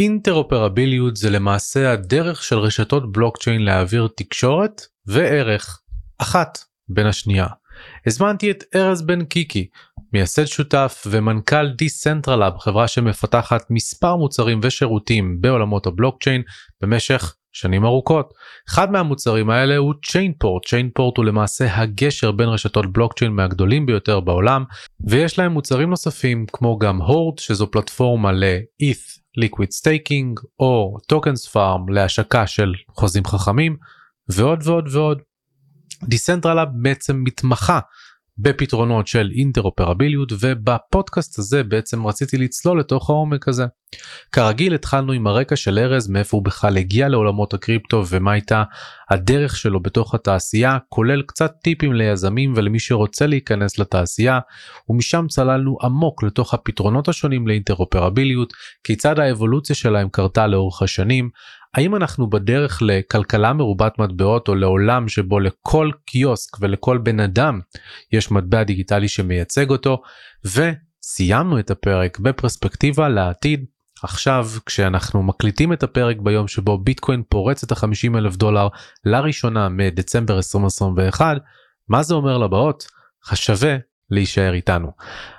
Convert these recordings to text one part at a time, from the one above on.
אינטראופרביליות זה למעשה הדרך של רשתות בלוקצ'יין להעביר תקשורת וערך אחת בין השנייה. הזמנתי את ארז בן קיקי, מייסד שותף ומנכ"ל DcentraLab, חברה שמפתחת מספר מוצרים ושירותים בעולמות הבלוקצ'יין במשך שנים ארוכות. אחד מהמוצרים האלה הוא ChainPort, ChainPort הוא למעשה הגשר בין רשתות בלוקצ'יין מהגדולים ביותר בעולם, ויש להם מוצרים נוספים כמו גם Hord שזו פלטפורמה ל-ETH liquid staking או TokensFarm להשקה של חוזים חכמים ועוד ועוד ועוד. DcentraLab בעצם מתמחה בפתרונות של אינטרופרביליות ובפודקאסט הזה בעצם רציתי לצלול לתוך העומק הזה. כרגיל התחלנו עם הרקע של ארז מאיפה הוא בכלל הגיע לעולמות הקריפטו ומה הייתה הדרך שלו בתוך התעשייה כולל קצת טיפים ליזמים ולמי שרוצה להיכנס לתעשייה ומשם צללנו עמוק לתוך הפתרונות השונים לאינטרופרביליות כיצד האבולוציה שלהם קרתה לאורך השנים האם אנחנו בדרך לכלכלה מרובת מטבעות או לעולם שבו לכל קיוסק ולכל בן אדם יש מטבע דיגיטלי שמייצג אותו וסיימנו את הפרק בפרספקטיבה לעתיד עכשיו כשאנחנו מקליטים את הפרק ביום שבו ביטקוין פורץ את ה-50 אלף דולר לראשונה מדצמבר 2021 מה זה אומר לבאות? שווה להישאר איתנו.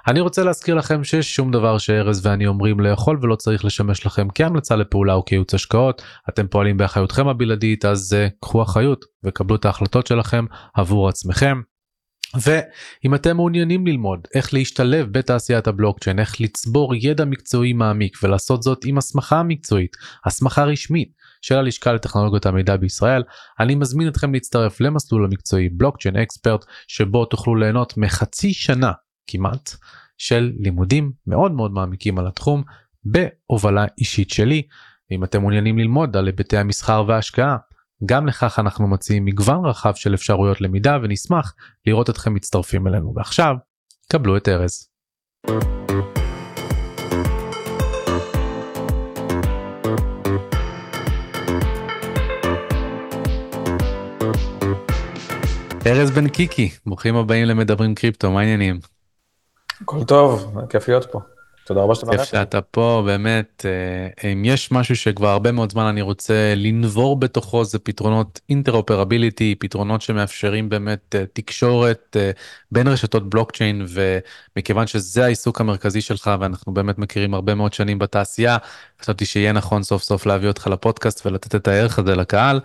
אני רוצה להזכיר לכם שיש שום דבר שארז ואני אומרים לאכול ולא צריך לשמש לכם כהמלצה לפעולה או כייעוץ השקעות אתם פועלים באחריותכם הבלעדית אז uh, קחו אחריות וקבלו את ההחלטות שלכם עבור עצמכם. ואם אתם מעוניינים ללמוד איך להשתלב בתעשיית הבלוקצ'יין איך לצבור ידע מקצועי מעמיק ולעשות זאת עם הסמכה מקצועית הסמכה רשמית של הלשכה לטכנולוגיות המידע בישראל, אני מזמין אתכם להצטרף למסלול המקצועי בלוקצ'יין אקספרט, שבו תוכלו ליהנות מחצי שנה כמעט של לימודים מאוד מאוד מעמיקים על התחום בהובלה אישית שלי. אם אתם מעוניינים ללמוד על היבטי המסחר וההשקעה, גם לכך אנחנו מציעים מגוון רחב של אפשרויות למידה ונשמח לראות אתכם מצטרפים אלינו. ועכשיו, קבלו את ארז. ארז בן קיקי, ברוכים הבאים למדברים קריפטו, מה העניינים? הכל טוב, כיף להיות פה. תודה רבה שאתה מארח. כיף שאתה פה, באמת, אה, אם יש משהו שכבר הרבה מאוד זמן אני רוצה לנבור בתוכו, זה פתרונות אינטרופרביליטי, פתרונות שמאפשרים באמת אה, תקשורת אה, בין רשתות בלוקצ'יין, ומכיוון שזה העיסוק המרכזי שלך, ואנחנו באמת מכירים הרבה מאוד שנים בתעשייה, חשבתי שיהיה נכון סוף סוף להביא אותך לפודקאסט ולתת את הערך הזה לקהל.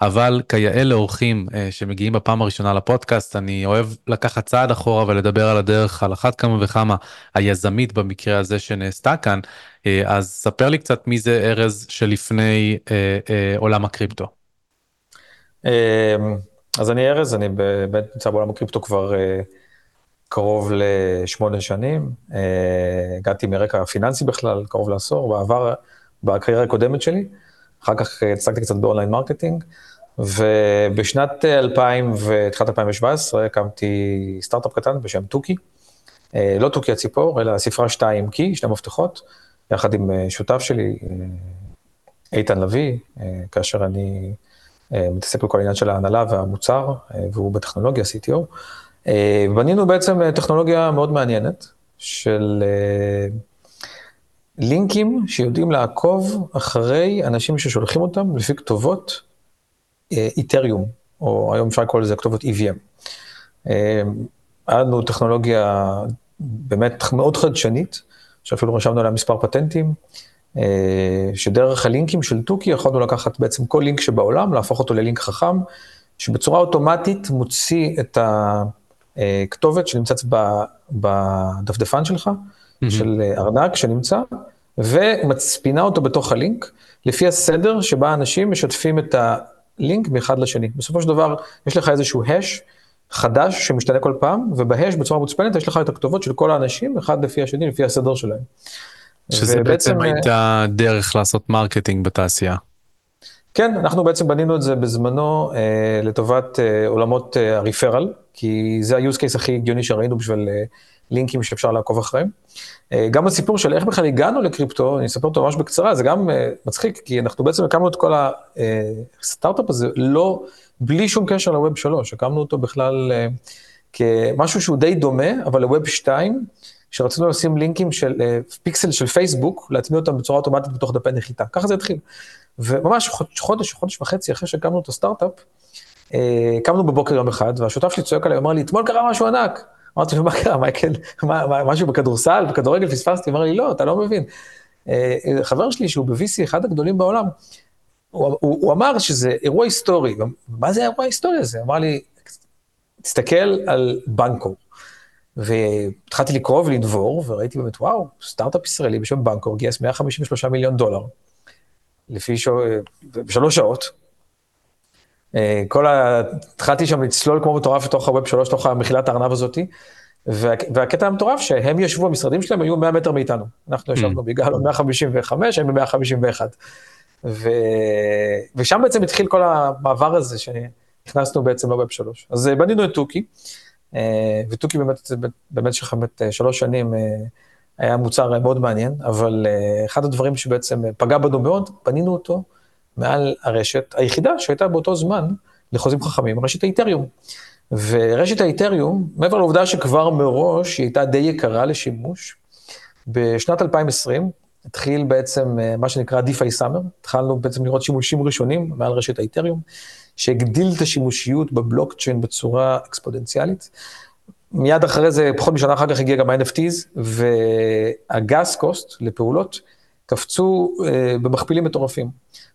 אבל כיאה לאורחים אה, שמגיעים בפעם הראשונה לפודקאסט, אני אוהב לקחת צעד אחורה ולדבר על הדרך על אחת כמה וכמה היזמית במקרה הזה שנעשתה כאן. אה, אז ספר לי קצת מי זה ארז שלפני אה, אה, עולם הקריפטו. אה, אז אני ארז, אני באמת נמצא בעולם הקריפטו כבר אה, קרוב לשמונה שנים. אה, הגעתי מרקע פיננסי בכלל, קרוב לעשור, בעבר, בקריירה הקודמת שלי. אחר כך עסקתי קצת ב online marketing, ובשנת 2000 ותחילת 2017 הקמתי סטארט-אפ קטן בשם תוכי, אה, לא תוכי הציפור, אלא ספרה 2 key, שני מפתחות, יחד עם אה, שותף שלי, אה, איתן לביא, כאשר אני מתעסק בכל העניין של ההנהלה והמוצר, והוא בטכנולוגיה, CTO. בנינו בעצם טכנולוגיה מאוד מעניינת של לינקים שיודעים לעקוב אחרי אנשים ששולחים אותם לפי כתובות איתריום, או היום אפשר לקרוא לזה כתובות EVM. היה לנו טכנולוגיה באמת מאוד חדשנית, שאפילו רשמנו עליה מספר פטנטים, אה, שדרך הלינקים של תוכי יכולנו לקחת בעצם כל לינק שבעולם, להפוך אותו ללינק חכם, שבצורה אוטומטית מוציא את הכתובת שנמצאת בדפדפן שלך. של ארנק שנמצא, ומצפינה אותו בתוך הלינק, לפי הסדר שבה אנשים משתפים את הלינק מאחד לשני. בסופו של דבר, יש לך איזשהו hash חדש שמשתנה כל פעם, וב hash בצורה מוצפנת יש לך את הכתובות של כל האנשים, אחד לפי השני, לפי הסדר שלהם. שזה בעצם הייתה דרך לעשות marketing בתעשייה. כן, אנחנו בעצם בנינו את זה בזמנו אה, לטובת אה, עולמות אה, ה referral, כי זה ה-use case הכי הגיוני שראינו בשביל אה, לינקים שאפשר לעקוב אחריהם. אה, גם הסיפור של איך בכלל הגענו לקריפטו, אני אספר אותו ממש בקצרה, זה גם אה, מצחיק, כי אנחנו בעצם הקמנו את כל הסטארט-אפ אה, הזה לא, בלי שום קשר לווב 3, הקמנו אותו בכלל כמשהו שהוא די דומה, אבל לווב 2, שרצינו לשים לינקים של פיקסל של פייסבוק, להטמיע אותם בצורה אוטומטית בתוך דפי נחיתה. ככה זה התחיל. וממש חודש, חודש וחצי אחרי שהקמנו את הסטארט-אפ, קמנו בבוקר יום אחד, והשותף שלי צועק עליי, אמר לי, אתמול קרה משהו ענק. אמרתי לו, מה קרה, מייקל, משהו בכדורסל, בכדורגל פספסתי? אמר לי, לא, אתה לא מבין. חבר שלי, שהוא ב-VC אחד הגדולים בעולם, הוא, הוא, הוא אמר שזה אירוע היסטורי. מה זה האירוע ההיסטורי הזה? אמר לי, תסתכל על בנקור. והתחלתי לקרוא ולנבור, וראיתי באמת, וואו, סטארט-אפ ישראלי בשם בנקור גייס 153 מיליון דולר, לפי ש... בשלוש שעות. כל ה... התחלתי שם לצלול כמו מטורף לתוך הווב שלוש, לתוך המחילת הארנב הזאתי, וה... והקטע המטורף שהם ישבו, המשרדים שלהם היו 100 מטר מאיתנו. אנחנו ישבנו mm. בגלל 155, הם ב-151. ו... ושם בעצם התחיל כל המעבר הזה שנכנסנו בעצם לווב שלוש. אז בנינו את תוכי. אה, ותוכי באמת, במשך באמת אה, שלוש שנים אה, היה מוצר מאוד מעניין, אבל אחד הדברים שבעצם פגע בנו מאוד, בנינו אותו מעל הרשת היחידה שהייתה באותו זמן לחוזים חכמים, רשת האיתריום. ורשת האיתריום, מעבר לעובדה שכבר מראש היא הייתה די יקרה לשימוש, בשנת 2020 התחיל בעצם מה שנקרא DeFi Summer, התחלנו בעצם לראות שימושים ראשונים מעל רשת האיתריום. שהגדיל את השימושיות בבלוקצ'יין בצורה אקספודנציאלית. מיד אחרי זה, פחות משנה אחר כך הגיע גם ה-NFTs, וה gas cost לפעולות קפצו אה, במכפילים מטורפים.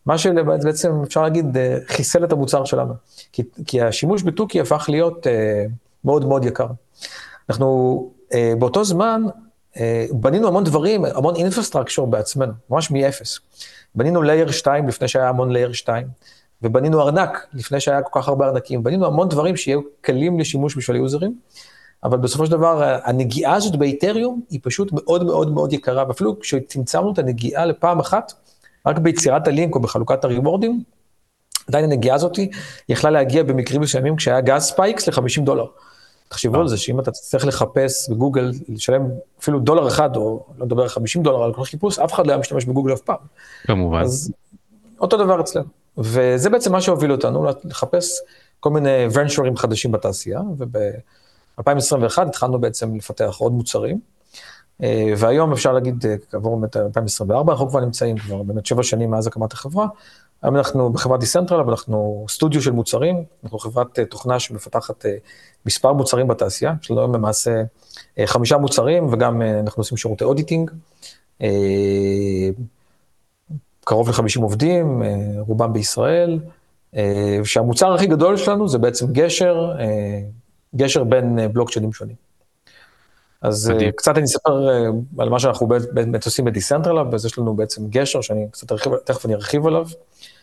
מה שבעצם אפשר להגיד, אה, חיסל את המוצר שלנו. כי, כי השימוש בתוכי הפך להיות אה, מאוד מאוד יקר. אנחנו אה, באותו זמן אה, בנינו המון דברים, המון infrastructure בעצמנו, ממש מאפס. בנינו layer 2 לפני שהיה המון layer 2. ובנינו ארנק, לפני שהיה כל כך הרבה ארנקים, בנינו המון דברים שיהיו קלים לשימוש בשביל היוזרים, אבל בסופו של דבר הנגיעה הזאת באיתריום היא פשוט מאוד מאוד מאוד יקרה, ואפילו כשצמצמנו את הנגיעה לפעם אחת, רק ביצירת הלינק או בחלוקת הריוורדים, עדיין הנגיעה הזאת יכלה להגיע במקרים מסוימים כשהיה gas spikes ל-50 דולר. תחשבו על זה שאם אתה תצטרך לחפש בגוגל, לשלם אפילו דולר אחד, אני לא מדבר על 50 דולר על כל חיפוש, אף אחד לא היה משתמש בגוגל אף פעם. כמובן. אז אותו דבר אצלנו. וזה בעצם מה שהוביל אותנו לחפש כל מיני ונצ'רים חדשים בתעשייה, וב-2021 התחלנו בעצם לפתח עוד מוצרים, אה, והיום אפשר להגיד, אה, כעבור באמת 2024, אנחנו כבר נמצאים כבר באמת שבע שנים מאז הקמת החברה, היום אנחנו בחברת DcentraLab, אבל אנחנו סטודיו של מוצרים, אנחנו חברת אה, תוכנה שמפתחת מספר מוצרים בתעשייה, יש לנו היום למעשה חמישה מוצרים, וגם אנחנו עושים שירותי auditing. קרוב ל-50 עובדים, רובם בישראל, שהמוצר הכי גדול שלנו זה בעצם גשר, גשר בין בלוקצ'יינים שונים. אז מדהים. קצת אני אספר על מה שאנחנו באמת עושים ב DcentraLab, אז יש לנו בעצם גשר שאני קצת ארחיב, תכף אני ארחיב עליו,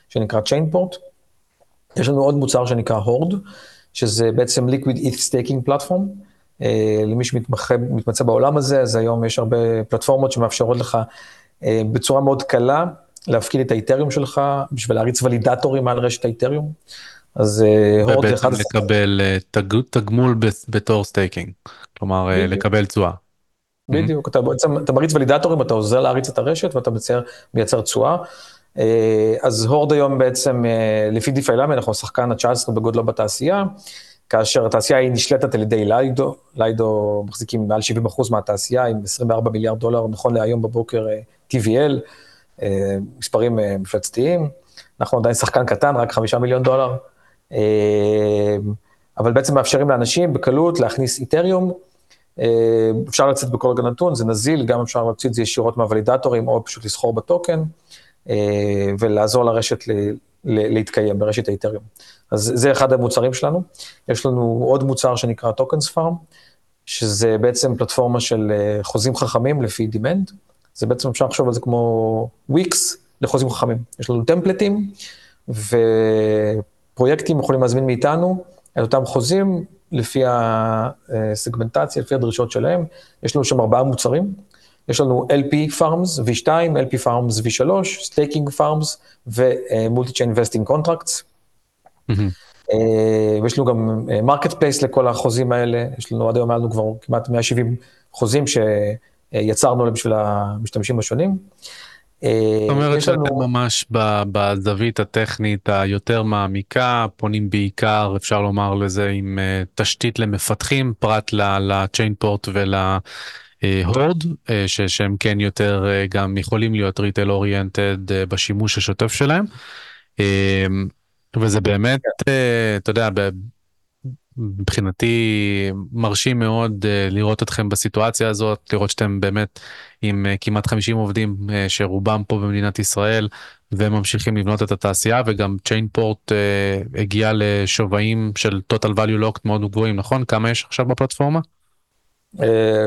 שנקרא Chainport. יש לנו עוד מוצר שנקרא Hord, שזה בעצם Liquid ETH Staking Platform. למי שמתמצא בעולם הזה, אז היום יש הרבה פלטפורמות שמאפשרות לך בצורה מאוד קלה להפקיד את האיתריום שלך בשביל להריץ ולידטורים על רשת האיתריום. אז Hord זה אחד... לקבל אה, תגמול בתור staking, כלומר אה, לקבל תשואה. בדיוק, אתה בעצם, אתה מריץ ולידטורים, אתה עוזר להריץ את הרשת ואתה מייצר, תשואה. אה, אז Hord היום בעצם, לפי DefiLlama, אנחנו השחקן ה-19 בגודלו בתעשייה, כאשר התעשייה היא נשלטת על ידי Lido, Lido מחזיקים מעל 70% מהתעשייה עם 24 מיליארד דולר, נכון להיום בבוקר TVL. אה, מספרים אה, מפלצתיים. אנחנו עדיין שחקן קטן, רק חמישה מיליון דולר, אה, אבל בעצם מאפשרים לאנשים בקלות להכניס איתריום. אפשר לצאת בכל רגע נתון, זה נזיל, גם אפשר להוציא את זה ישירות מהוולידטורים, או פשוט לסחור בטוקן, ולעזור לרשת להתקיים ברשת האיתריום. אז זה אחד המוצרים שלנו. יש לנו עוד מוצר שנקרא TokensFarm, שזה בעצם פלטפורמה של חוזים חכמים לפי demand. זה בעצם אפשר לחשוב על זה כמו וויקס לחוזים חכמים. יש לנו טמפלטים, ופרויקטים יכולים להזמין מאיתנו את אותם חוזים לפי הסגמנטציה, לפי הדרישות שלהם. יש לנו שם ארבעה מוצרים. יש לנו LP Farms V2, LP Farms V3, Staking Farms ו- Multi-Chain Vesting Contracts. ויש לנו גם marketplace לכל החוזים האלה, יש לנו עד היום היה לנו כבר כמעט 170 חוזים ש... יצרנו להם בשביל המשתמשים השונים. אה, זאת אומרת שאתם לנו... ממש בזווית הטכנית היותר מעמיקה, פונים בעיקר, אפשר לומר לזה, עם אה, תשתית למפתחים, פרט ל Chainport ול... Hord, שהם כן יותר גם יכולים להיות ריטל אוריינטד בשימוש השוטף שלהם. וזה באמת, אתה יודע, מבחינתי מרשים מאוד לראות אתכם בסיטואציה הזאת, לראות שאתם באמת עם כמעט 50 עובדים שרובם פה במדינת ישראל וממשיכים לבנות את התעשייה וגם צ'יינפורט הגיע לשווים של total value locked מאוד גבוהים, נכון? כמה יש עכשיו בפלטפורמה?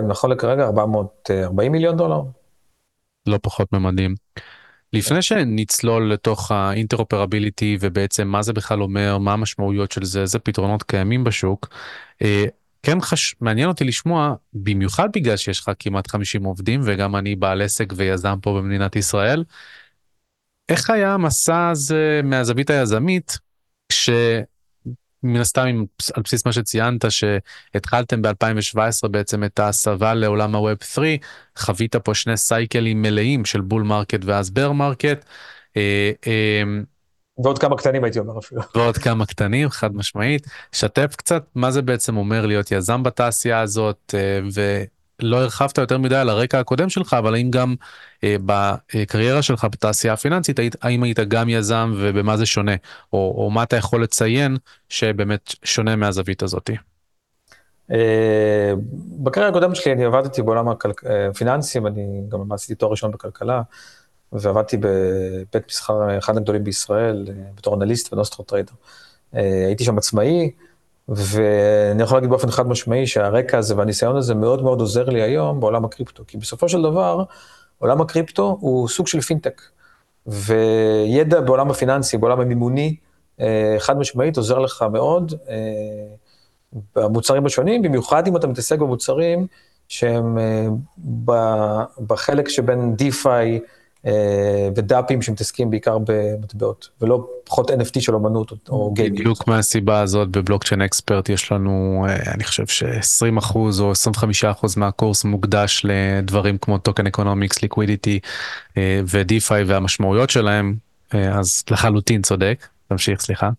נכון לכרגע 440 מיליון דולר. לא פחות ממדים. לפני שנצלול לתוך האינטרופרביליטי ובעצם מה זה בכלל אומר, מה המשמעויות של זה, איזה פתרונות קיימים בשוק, כן חש... מעניין אותי לשמוע, במיוחד בגלל שיש לך כמעט 50 עובדים וגם אני בעל עסק ויזם פה במדינת ישראל, איך היה המסע הזה מהזווית היזמית, כש... מן הסתם על בסיס מה שציינת שהתחלתם ב2017 בעצם את ההסבה לעולם ה Web 3 חווית פה שני סייקלים מלאים של bull market ואז bear market. ועוד כמה קטנים הייתי אומר אפילו. ועוד כמה קטנים חד משמעית שתף קצת מה זה בעצם אומר להיות יזם בתעשייה הזאת ולא הרחבת יותר מדי על הרקע הקודם שלך אבל האם גם בקריירה שלך בתעשייה הפיננסית האם היית גם יזם ובמה זה שונה או, או מה אתה יכול לציין שבאמת שונה מהזווית הזאתי. בקריירה הקודמת שלי אני עבדתי בעולם הפיננסים אני גם עשיתי תואר ראשון בכלכלה. ועבדתי בבית מסחר אחד הגדולים בישראל בתור אנליסט ונוסטרו trader. הייתי שם עצמאי ואני יכול להגיד באופן חד משמעי שהרקע הזה והניסיון הזה מאוד מאוד עוזר לי היום בעולם הקריפטו כי בסופו של דבר עולם הקריפטו הוא סוג של פינטק. וידע בעולם הפיננסי, בעולם המימוני, אה, חד משמעית עוזר לך מאוד אה, במוצרים השונים, במיוחד אם אתה מתעסק במוצרים שהם אה, בחלק שבין DeFi ודאפים שמתעסקים בעיקר במטבעות, ולא פחות NFT של אמנות או גיימינג. בדיוק מהסיבה הזאת ב Blockchain Expert יש לנו, אני חושב ש-20% או 25% מהקורס מוקדש לדברים כמו token economics, liquidity ודיפיי והמשמעויות שלהם, אז לחלוטין צודק. תמשיך, סליחה.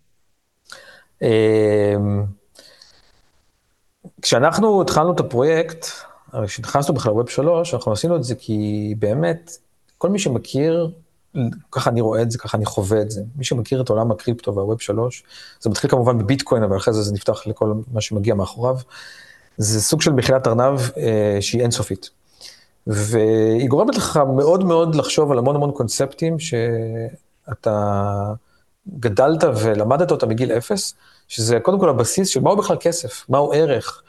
כשאנחנו התחלנו את הפרויקט, כשנכנסנו בכלל לווב 3, אנחנו עשינו את זה כי באמת, כל מי שמכיר, ככה אני רואה את זה, ככה אני חווה את זה, מי שמכיר את עולם הקריפטו והווב 3, זה מתחיל כמובן בביטקוין, אבל אחרי זה זה נפתח לכל מה שמגיע מאחוריו, זה סוג של מחילת ארנב אה, שהיא אינסופית. והיא גורמת לך מאוד מאוד לחשוב על המון המון קונספטים שאתה גדלת ולמדת אותם מגיל אפס, שזה קודם כל הבסיס של מהו בכלל כסף, מהו ערך,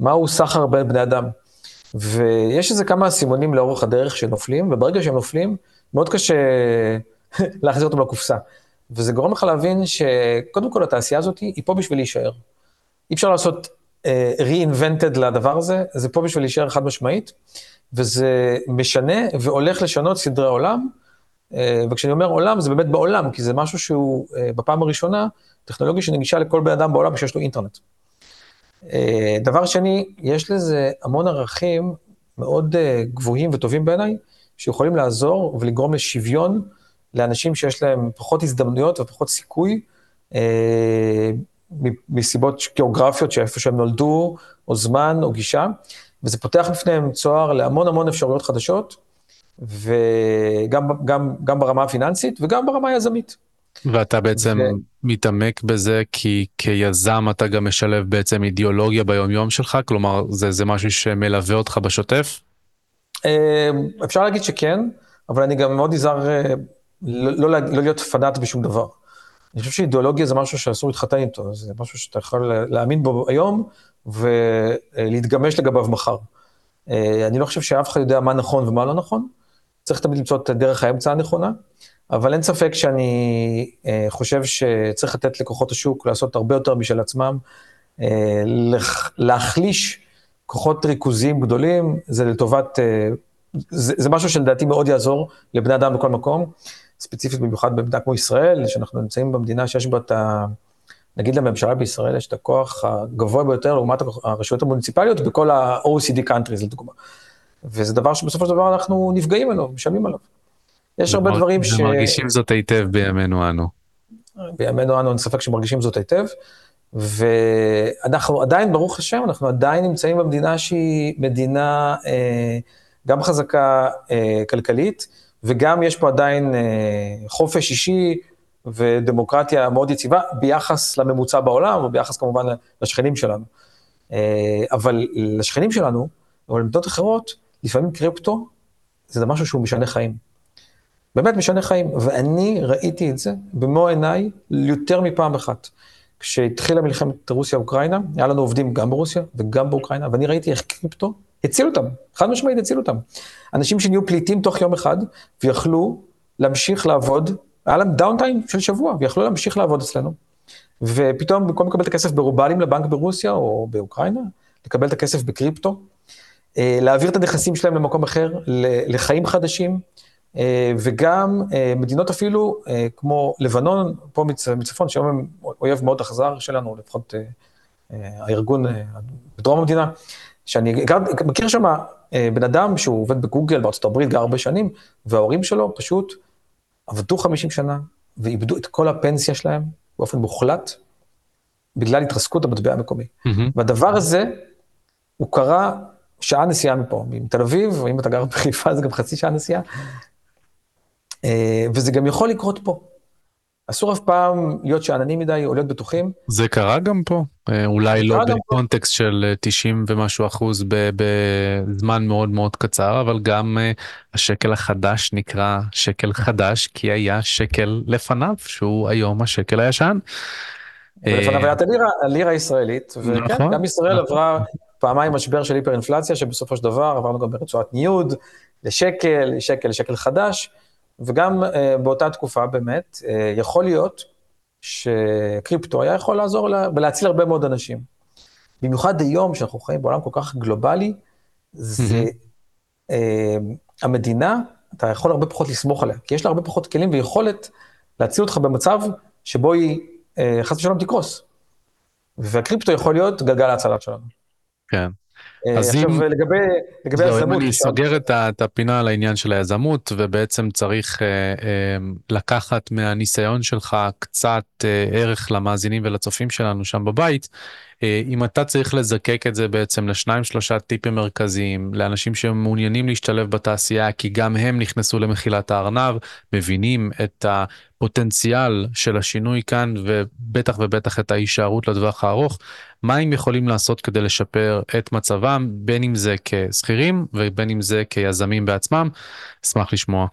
מהו סחר בין בני אדם. ויש איזה כמה סימונים לאורך הדרך שנופלים, וברגע שהם נופלים, מאוד קשה להחזיר אותם לקופסה. וזה גורם לך להבין שקודם כל התעשייה הזאת היא פה בשביל להישאר. אי אפשר לעשות uh, reinvented לדבר הזה, זה פה בשביל להישאר חד משמעית, וזה משנה והולך לשנות סדרי עולם. Uh, וכשאני אומר עולם, זה באמת בעולם, כי זה משהו שהוא uh, בפעם הראשונה, טכנולוגיה שנגישה לכל בן אדם בעולם שיש לו אינטרנט. אה, דבר שני, יש לזה המון ערכים מאוד אה, גבוהים וטובים בעיניי, שיכולים לעזור ולגרום לשוויון לאנשים שיש להם פחות הזדמנויות ופחות סיכוי, אה, מסיבות גיאוגרפיות שאיפה שהם נולדו, או זמן, או גישה, וזה פותח בפניהם צוהר להמון המון אפשרויות חדשות, וגם גם, גם ברמה הפיננסית וגם ברמה היזמית. ואתה בעצם ו... מתעמק בזה כי כיזם אתה גם משלב בעצם אידיאולוגיה ביומיום שלך? כלומר, זה, זה משהו שמלווה אותך בשוטף? אמ, אפשר להגיד שכן, אבל אני גם מאוד נזהר אה, לא, לא, לא להיות פנאט בשום דבר. אני חושב שאידיאולוגיה זה משהו שאסור להתחתן איתו, זה משהו שאתה יכול להאמין בו היום ולהתגמש לגביו מחר. אה, אני לא חושב שאף אחד יודע מה נכון ומה לא נכון, צריך תמיד למצוא את דרך האמצע הנכונה. אבל אין ספק שאני אה, חושב שצריך לתת לכוחות השוק לעשות הרבה יותר משל עצמם. אה, להחליש כוחות ריכוזיים גדולים, זה לטובת, אה, זה, זה משהו שלדעתי מאוד יעזור לבני אדם בכל מקום, ספציפית במיוחד במדינה כמו ישראל, שאנחנו נמצאים במדינה שיש בה את ה... נגיד לממשלה בישראל יש את הכוח הגבוה ביותר לעומת הרשויות המוניציפליות בכל ה-OECD countries לדוגמה. וזה דבר שבסופו של דבר אנחנו נפגעים ממנו, משלמים עליו. יש הרבה דברים ש... מרגישים זאת היטב בימינו אנו. בימינו אנו אין ספק שמרגישים זאת היטב, ואנחנו עדיין, ברוך השם, אנחנו עדיין נמצאים במדינה שהיא מדינה אה, גם חזקה אה, כלכלית, וגם יש פה עדיין אה, חופש אישי ודמוקרטיה מאוד יציבה ביחס לממוצע בעולם, וביחס כמובן לשכנים שלנו. אה, אבל לשכנים שלנו, או למדינות אחרות, לפעמים קריפטו זה משהו שהוא משנה חיים. באמת משנה חיים, ואני ראיתי את זה במו עיניי יותר מפעם אחת. כשהתחילה מלחמת רוסיה-אוקראינה, היה לנו עובדים גם ברוסיה וגם באוקראינה, ואני ראיתי איך קריפטו הציל אותם, חד משמעית הציל אותם. אנשים שנהיו פליטים תוך יום אחד, ויכלו להמשיך לעבוד, היה להם דאונטיים של שבוע, ויכלו להמשיך לעבוד אצלנו. ופתאום במקום לקבל את הכסף ברובלים לבנק ברוסיה או באוקראינה, לקבל את הכסף בקריפטו, אה, להעביר את הנכסים שלהם למקום אחר, לחיים חדשים, וגם אה, מדינות אפילו כמו לבנון, פה מצפון, שהיום הם אויב מאוד אכזר שלנו, לפחות הארגון בדרום המדינה, שאני מכיר שם בן אדם שהוא עובד בגוגל בארצות הברית, גר הרבה שנים, וההורים שלו פשוט עבדו 50 שנה ואיבדו את כל הפנסיה שלהם באופן מוחלט, בגלל התרסקות המטבע המקומי. Mm-hmm. והדבר הזה, הוא קרה שעה נסיעה מפה, מתל אביב, או אם אתה גר בחיפה זה גם חצי שעה נסיעה, אה, וזה גם יכול לקרות פה. אסור אף פעם להיות שאננים מדי או להיות בטוחים. זה קרה גם פה, אה, אולי לא בקונטקסט פה. של 90 ומשהו אחוז בזמן מאוד מאוד קצר, אבל גם אה, השקל החדש נקרא שקל חדש, כי היה שקל לפניו, שהוא היום השקל הישן. ולפניו היה את הלירה הישראלית, וכן, נכון, גם ישראל נכון. עברה פעמיים משבר של היפר-אינפלציה, שבסופו של דבר עברנו גם ברצועת ניוד, לשקל, לשקל, לשקל חדש, וגם uh, באותה תקופה באמת, uh, יכול להיות שקריפטו היה יכול לעזור לה, ולהציל הרבה מאוד אנשים. במיוחד היום, שאנחנו חיים בעולם כל כך גלובלי, זה uh, המדינה, אתה יכול הרבה פחות לסמוך עליה, כי יש לה הרבה פחות כלים ויכולת להציל אותך במצב שבו היא uh, חס ושלום תקרוס. והקריפטו יכול להיות גלגל ההצלה שלנו. כן. אה, אז עכשיו אם... לגבי, לגבי היזמות. אם אני סוגר את, את הפינה על העניין של היזמות ובעצם צריך אה, אה, לקחת מהניסיון שלך קצת אה, ערך למאזינים ולצופים שלנו שם בבית, אה, אם אתה צריך לזקק את זה בעצם לשניים שלושה טיפים מרכזיים לאנשים שמעוניינים להשתלב בתעשייה כי גם הם נכנסו למחילת הארנב, מבינים את הפוטנציאל של השינוי כאן ובטח ובטח את ההישארות לטווח הארוך, מה הם יכולים לעשות כדי לשפר את מצבם בין אם זה כשכירים ובין אם זה כיזמים בעצמם, אשמח לשמוע.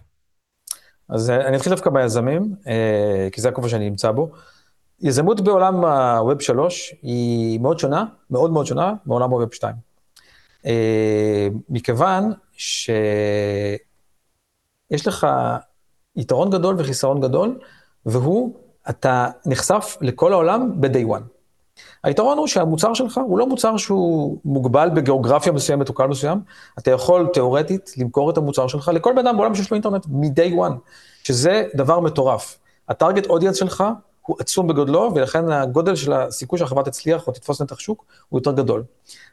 אז אה, אני אתחיל דווקא ביזמים, אה, כי זה הכובע שאני נמצא בו. יזמות בעולם הווב 3 היא מאוד שונה, מאוד מאוד שונה, מעולם הווב 2. אה, מכיוון שיש לך יתרון גדול וחיסרון גדול, והוא, אתה נחשף לכל העולם ב-day one. היתרון הוא שהמוצר שלך הוא לא מוצר שהוא מוגבל בגיאוגרפיה מסוימת או קהל מסוים, אתה יכול תיאורטית למכור את המוצר שלך לכל בן אדם בעולם שיש לו אינטרנט מ-day one, שזה דבר מטורף. הטארגט אודיאנס שלך הוא עצום בגודלו, ולכן הגודל של הסיכוי שהחברה תצליח או תתפוס נתח שוק הוא יותר גדול.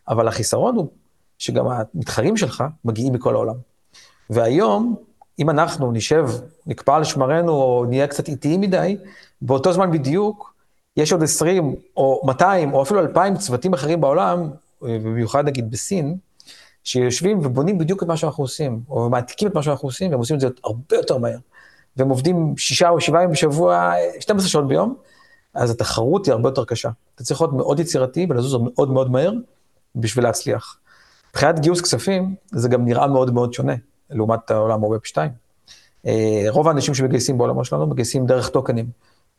אבל החיסרון הוא שגם המתחרים שלך מגיעים מכל העולם. והיום, אם אנחנו נשב, נקפא על שמרנו או נהיה קצת איטיים מדי, באותו זמן בדיוק, יש עוד 20 או 200 או אפילו 2,000 צוותים אחרים בעולם, במיוחד נגיד בסין, שיושבים ובונים בדיוק את מה שאנחנו עושים, או מעתיקים את מה שאנחנו עושים, והם עושים את זה הרבה יותר מהר. והם עובדים שישה או שבעה ימים בשבוע, 12 שעות ביום, אז התחרות היא הרבה יותר קשה. אתה צריך להיות מאוד יצירתי ולזוז מאוד מאוד מהר בשביל להצליח. מבחינת גיוס כספים, זה גם נראה מאוד מאוד שונה, לעומת העולם הווב 2. אה, רוב האנשים שמגייסים בעולמו שלנו מגייסים דרך טוקנים.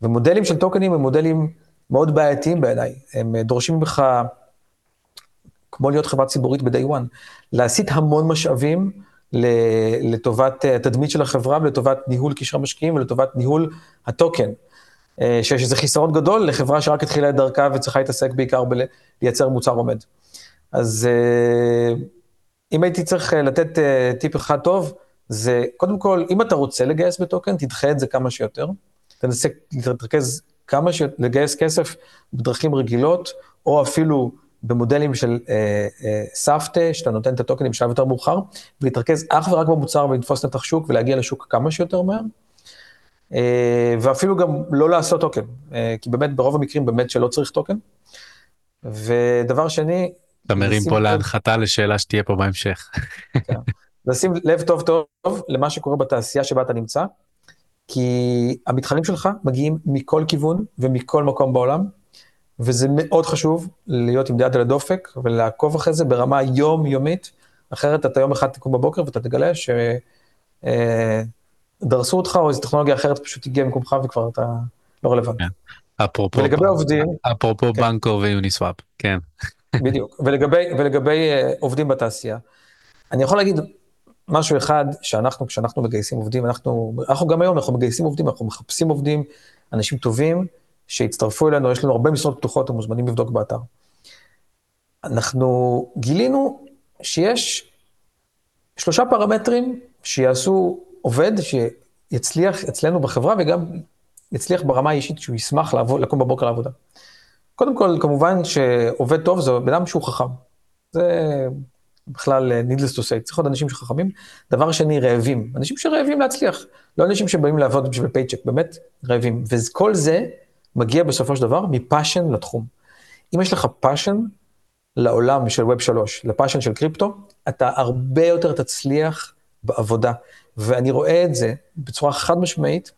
ומודלים של טוקנים הם מודלים מאוד בעייתיים בעיניי. הם דורשים ממך, כמו להיות חברה ציבורית ב-day one, להסיט המון משאבים לטובת התדמית של החברה ולטובת ניהול קשרי משקיעים ולטובת ניהול הטוקן. אה, שיש איזה חיסרון גדול לחברה שרק התחילה את דרכה וצריכה להתעסק בעיקר בלייצר מוצר עומד. אז אה, אם הייתי צריך אה, לתת טיפ אחד טוב, זה קודם כל, אם אתה רוצה לגייס בטוקן, תדחה את זה כמה שיותר. תנסה להתרכז כמה שיותר, לגייס כסף בדרכים רגילות, או אפילו במודלים של אה, אה, סבתא, שאתה נותן את הטוקנים בשלב יותר מאוחר, ולהתרכז אך ורק במוצר ולתפוס נתח שוק ולהגיע לשוק כמה שיותר מהר. אה, ואפילו גם לא לעשות טוקן, אה, כי באמת ברוב המקרים באמת שלא צריך טוקן. ודבר שני, אתה מרים פה להנחתה לשאלה שתהיה פה בהמשך. לשים לב טוב טוב למה שקורה בתעשייה שבה אתה נמצא, כי המתחרים שלך מגיעים מכל כיוון ומכל מקום בעולם, וזה מאוד חשוב להיות עם יד על הדופק ולעקוב אחרי זה ברמה יומיומית, אחרת אתה יום אחד תקום בבוקר ואתה תגלה שדרסו אותך או איזו טכנולוגיה אחרת פשוט הגיעה במקומך וכבר אתה לא רלוונטי. אפרופו, ולגבי עובדים, אפרופו כן. בנקו ויוניסוואפ, כן. בדיוק, ולגבי, ולגבי אה, עובדים בתעשייה, אני יכול להגיד משהו אחד, שאנחנו, כשאנחנו מגייסים עובדים, אנחנו, אנחנו גם היום, אנחנו מגייסים עובדים, אנחנו מחפשים עובדים, אנשים טובים, שהצטרפו אלינו, יש לנו הרבה משרות פתוחות, הם מוזמנים לבדוק באתר. אנחנו גילינו שיש שלושה פרמטרים שיעשו עובד שיצליח אצלנו בחברה וגם יצליח ברמה האישית שהוא ישמח לעבוד, לקום בבוקר לעבודה. קודם כל, כמובן שעובד טוב זה בן אדם שהוא חכם. זה בכלל needless to say, צריך להיות אנשים שחכמים. דבר שני, רעבים. אנשים שרעבים להצליח, לא אנשים שבאים לעבוד בשביל פייצ'ק, באמת רעבים. וכל זה מגיע בסופו של דבר מפאשן לתחום. אם יש לך passion לעולם של Web 3, ל passion של קריפטו, אתה הרבה יותר תצליח בעבודה. ואני רואה את זה בצורה חד משמעית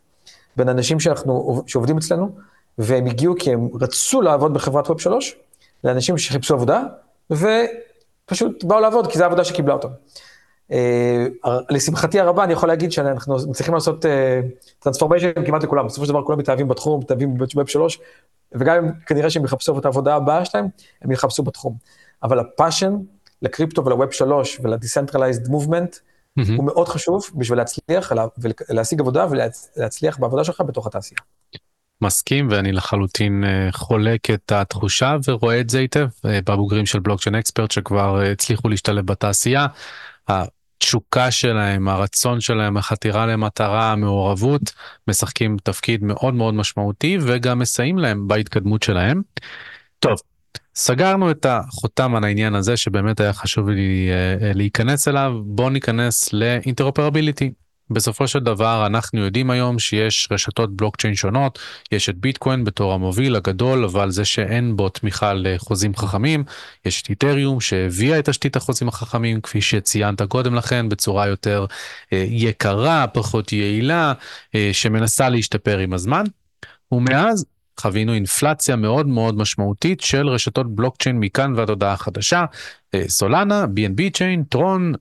בין אנשים שאנחנו, שעובדים אצלנו, והם הגיעו כי הם רצו לעבוד בחברת Web 3, לאנשים שחיפשו עבודה, ופשוט באו לעבוד, כי זו העבודה שקיבלה אותם. אה, לשמחתי הרבה, אני יכול להגיד שאנחנו מצליחים לעשות transformation כמעט לכולם. בסופו של דבר כולם מתאהבים בתחום, מתאהבים ב Web 3, וגם אם כנראה שהם יחפשו את העבודה הבאה שלהם, הם יחפשו בתחום. אבל הפאשן לקריפטו ולווב 3 ול-Decentralized Movement. הוא מאוד חשוב בשביל להצליח ולה- ולהשיג עבודה ולהצליח בעבודה שלך בתוך התעשייה. מסכים ואני לחלוטין אה, חולק את התחושה ורואה את זה היטב אה, בבוגרים של בלוקצ'יין אקספרט שכבר אה, הצליחו להשתלב בתעשייה. התשוקה שלהם, הרצון שלהם, החתירה למטרה, המעורבות, משחקים תפקיד מאוד מאוד משמעותי וגם מסייעים להם בהתקדמות שלהם. טוב, סגרנו את החותם על העניין הזה שבאמת היה חשוב לי אה, אה, להיכנס אליו, בואו ניכנס לאינטרופרביליטי. בסופו של דבר אנחנו יודעים היום שיש רשתות בלוקצ'יין שונות, יש את ביטקוין בתור המוביל הגדול, אבל זה שאין בו תמיכה לחוזים חכמים, יש את איתריום שהביאה את תשתית החוזים החכמים, כפי שציינת קודם לכן, בצורה יותר אה, יקרה, פחות יעילה, אה, שמנסה להשתפר עם הזמן, ומאז חווינו אינפלציה מאוד מאוד משמעותית של רשתות בלוקצ'יין מכאן ועד הודעה חדשה, אה, סולנה, B&B צ'יין, טרון,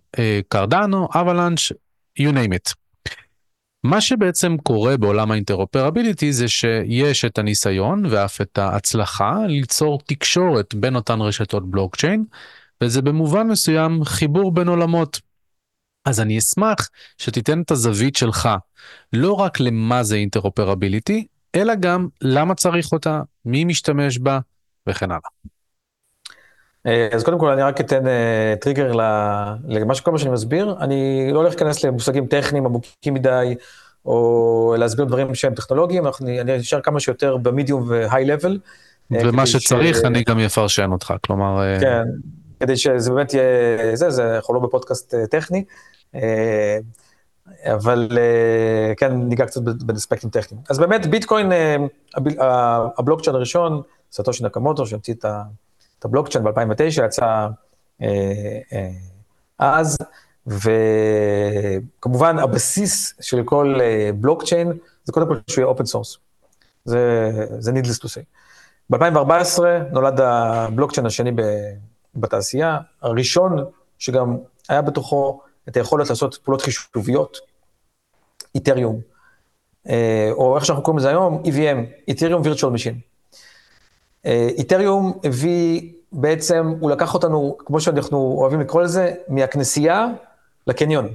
קרדנו, אבלנש, you name it. מה שבעצם קורה בעולם האינטרופרביליטי זה שיש את הניסיון ואף את ההצלחה ליצור תקשורת בין אותן רשתות בלוקצ'יין, וזה במובן מסוים חיבור בין עולמות. אז אני אשמח שתיתן את הזווית שלך, לא רק למה זה interoperability, אלא גם למה צריך אותה, מי משתמש בה וכן הלאה. אה, אז קודם כל אני רק אתן אה, טריגר למה שכל מה שאני מסביר, אני לא הולך להיכנס למושגים טכניים עמוקים מדי, או להסביר דברים שהם טכנולוגיים, אני אשאר כמה שיותר ב medium ו high level. ומה שצריך ש- אני גם אפרשן אותך, כלומר, אה, כן, כדי שזה באמת יהיה זה, זה, אנחנו לא בפודקאסט טכני, אבל כן, ניגע קצת באספקטים טכניים. אז באמת ביטקוין, הבלוקצ'יין הראשון, סטושי נקמוטו, שהמציא את ה- את הבלוקצ'יין ב-2009, יצא אה, אה, אז, וכמובן הבסיס של כל אה, בלוקצ'יין זה קודם כל שהוא יהיה open source. זה, זה needless to say. ב-2014 נולד הבלוקצ'יין השני בתעשייה, הראשון שגם היה בתוכו את היכולת לעשות פעולות חישוביות, איתריום, או איך שאנחנו קוראים לזה היום, EVM, Ethereum Virtual Machine. איתריום הביא, בעצם, הוא לקח אותנו, כמו שאנחנו אוהבים לקרוא לזה, מהכנסייה לקניון.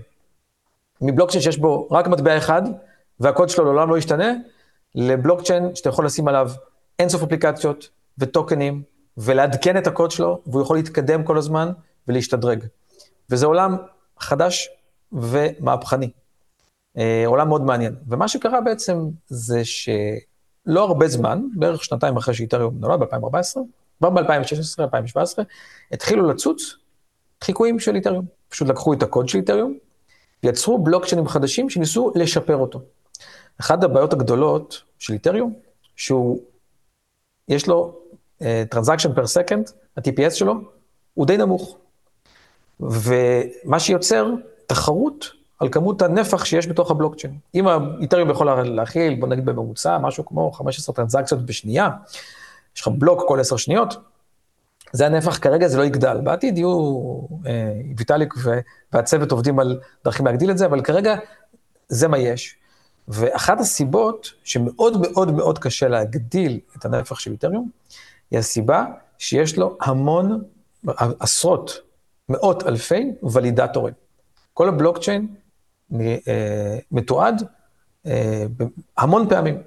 מבלוקצ'יין שיש בו רק מטבע אחד, והקוד שלו לעולם לא ישתנה, לבלוקצ'יין שאתה יכול לשים עליו אינסוף אפליקציות וטוקנים, ולעדכן את הקוד שלו, והוא יכול להתקדם כל הזמן ולהשתדרג. וזה עולם חדש ומהפכני. אה, עולם מאוד מעניין. ומה שקרה בעצם זה שלא הרבה זמן, בערך שנתיים אחרי שאיתריום נולד, ב-2014, כבר ב-2016, 2017, התחילו לצוץ חיקויים של איתריום. פשוט לקחו את הקוד של איתריום, יצרו בלוקצ'יינים חדשים שניסו לשפר אותו. אחת הבעיות הגדולות של איתריום, שהוא, יש לו transaction per second, ה-TPS שלו, הוא די נמוך. ומה שיוצר תחרות על כמות הנפח שיש בתוך הבלוקצ'יין. אם האיתריום יכול להכיל, בוא נגיד בממוצע, משהו כמו 15 טרנזקציות בשנייה, יש לך בלוק כל 10 שניות, זה הנפח, כרגע זה לא יגדל. בעתיד יהיו, אה, ויטאליק והצוות עובדים על דרכים להגדיל את זה, אבל כרגע זה מה יש. ואחת הסיבות שמאוד מאוד מאוד קשה להגדיל את הנפח של איתריום, היא הסיבה שיש לו המון, עשרות, מאות אלפי ולידטורים. כל הבלוקצ'יין אה, מתועד אה, המון פעמים.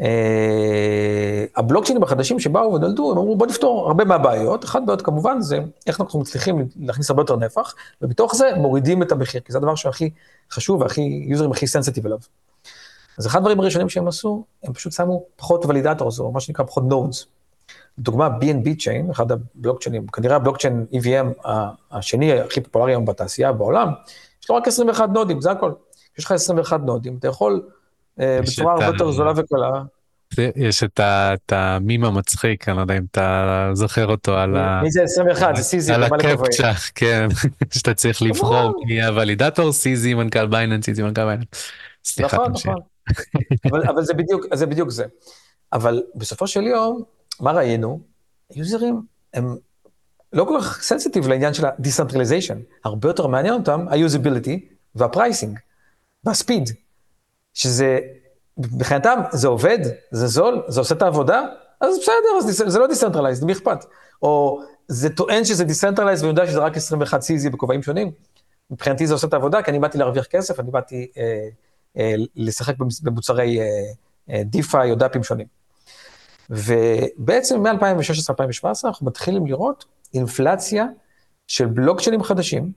אה, הבלוקצ'יינים החדשים שבאו ונולדו, הם אמרו בוא נפתור הרבה מהבעיות, אחת הבעיות כמובן זה איך אנחנו מצליחים להכניס הרבה יותר נפח, ומתוך זה מורידים את המחיר, כי זה הדבר שהכי חשוב והכי, יוזרים הכי sensitive אליו. אז אחד הדברים הראשונים שהם עשו, הם פשוט שמו פחות validators, או מה שנקרא פחות nodes. דוגמה BNB Chain, אחד הבלוקצ'יינים, כנראה הבלוקצ'יין EVM השני הכי פופולרי היום בתעשייה בעולם, יש לו רק 21 נודים, זה הכל. יש לך 21 נודים, אתה יכול אה, בצורה הרבה יותר זולה וקלה. יש את המים המצחיק, אני לא יודע אם אתה זוכר אותו על ה... מי זה 21? זה CZ. על הקפצ'ה, כן, שאתה צריך לבחור מי ה validator, CZ מנכ"ל בייננס, CZ מנכ"ל בייננס. סליחה, נכון, נכון. אבל זה בדיוק, זה בדיוק זה. אבל בסופו של יום, מה ראינו? היוזרים הם לא כל כך סנסיטיב לעניין של ה-decentralization, הרבה יותר מעניין אותם ה-usability וה-pricing, והספיד, שזה, מבחינתם זה עובד, זה זול, זה עושה את העבודה, אז בסדר, אז זה לא decentralized, מי אכפת? או זה טוען שזה decentralized ואני יודע שזה רק 21 CZ בכובעים שונים, מבחינתי זה עושה את העבודה, כי אני באתי להרוויח כסף, אני באתי אה, אה, לשחק במוצרי אה, אה, DeFi או דאפים שונים. ובעצם מ-2016-2017 אנחנו מתחילים לראות אינפלציה של בלוקצ'יינים חדשים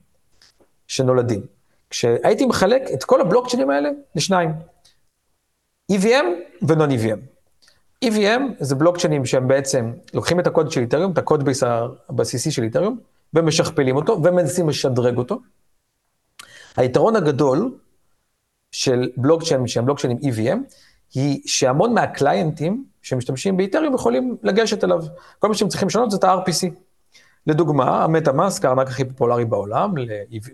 שנולדים. כשהייתי מחלק את כל הבלוקצ'יינים האלה לשניים, EVM ונון-EVM. EVM זה בלוקצ'יינים שהם בעצם לוקחים את הקוד של איתריום, את הקוד בייס הבסיסי של איתריום, ומשכפלים אותו ומנסים לשדרג אותו. היתרון הגדול של בלוקצ'יינים שהם בלוקצ'יינים EVM, היא שהמון מהקליינטים שמשתמשים באיתריום יכולים לגשת אליו. כל מה שהם צריכים לשנות זה את ה-RPC. לדוגמה, המטה-מאסק, הארנק הכי פופולרי בעולם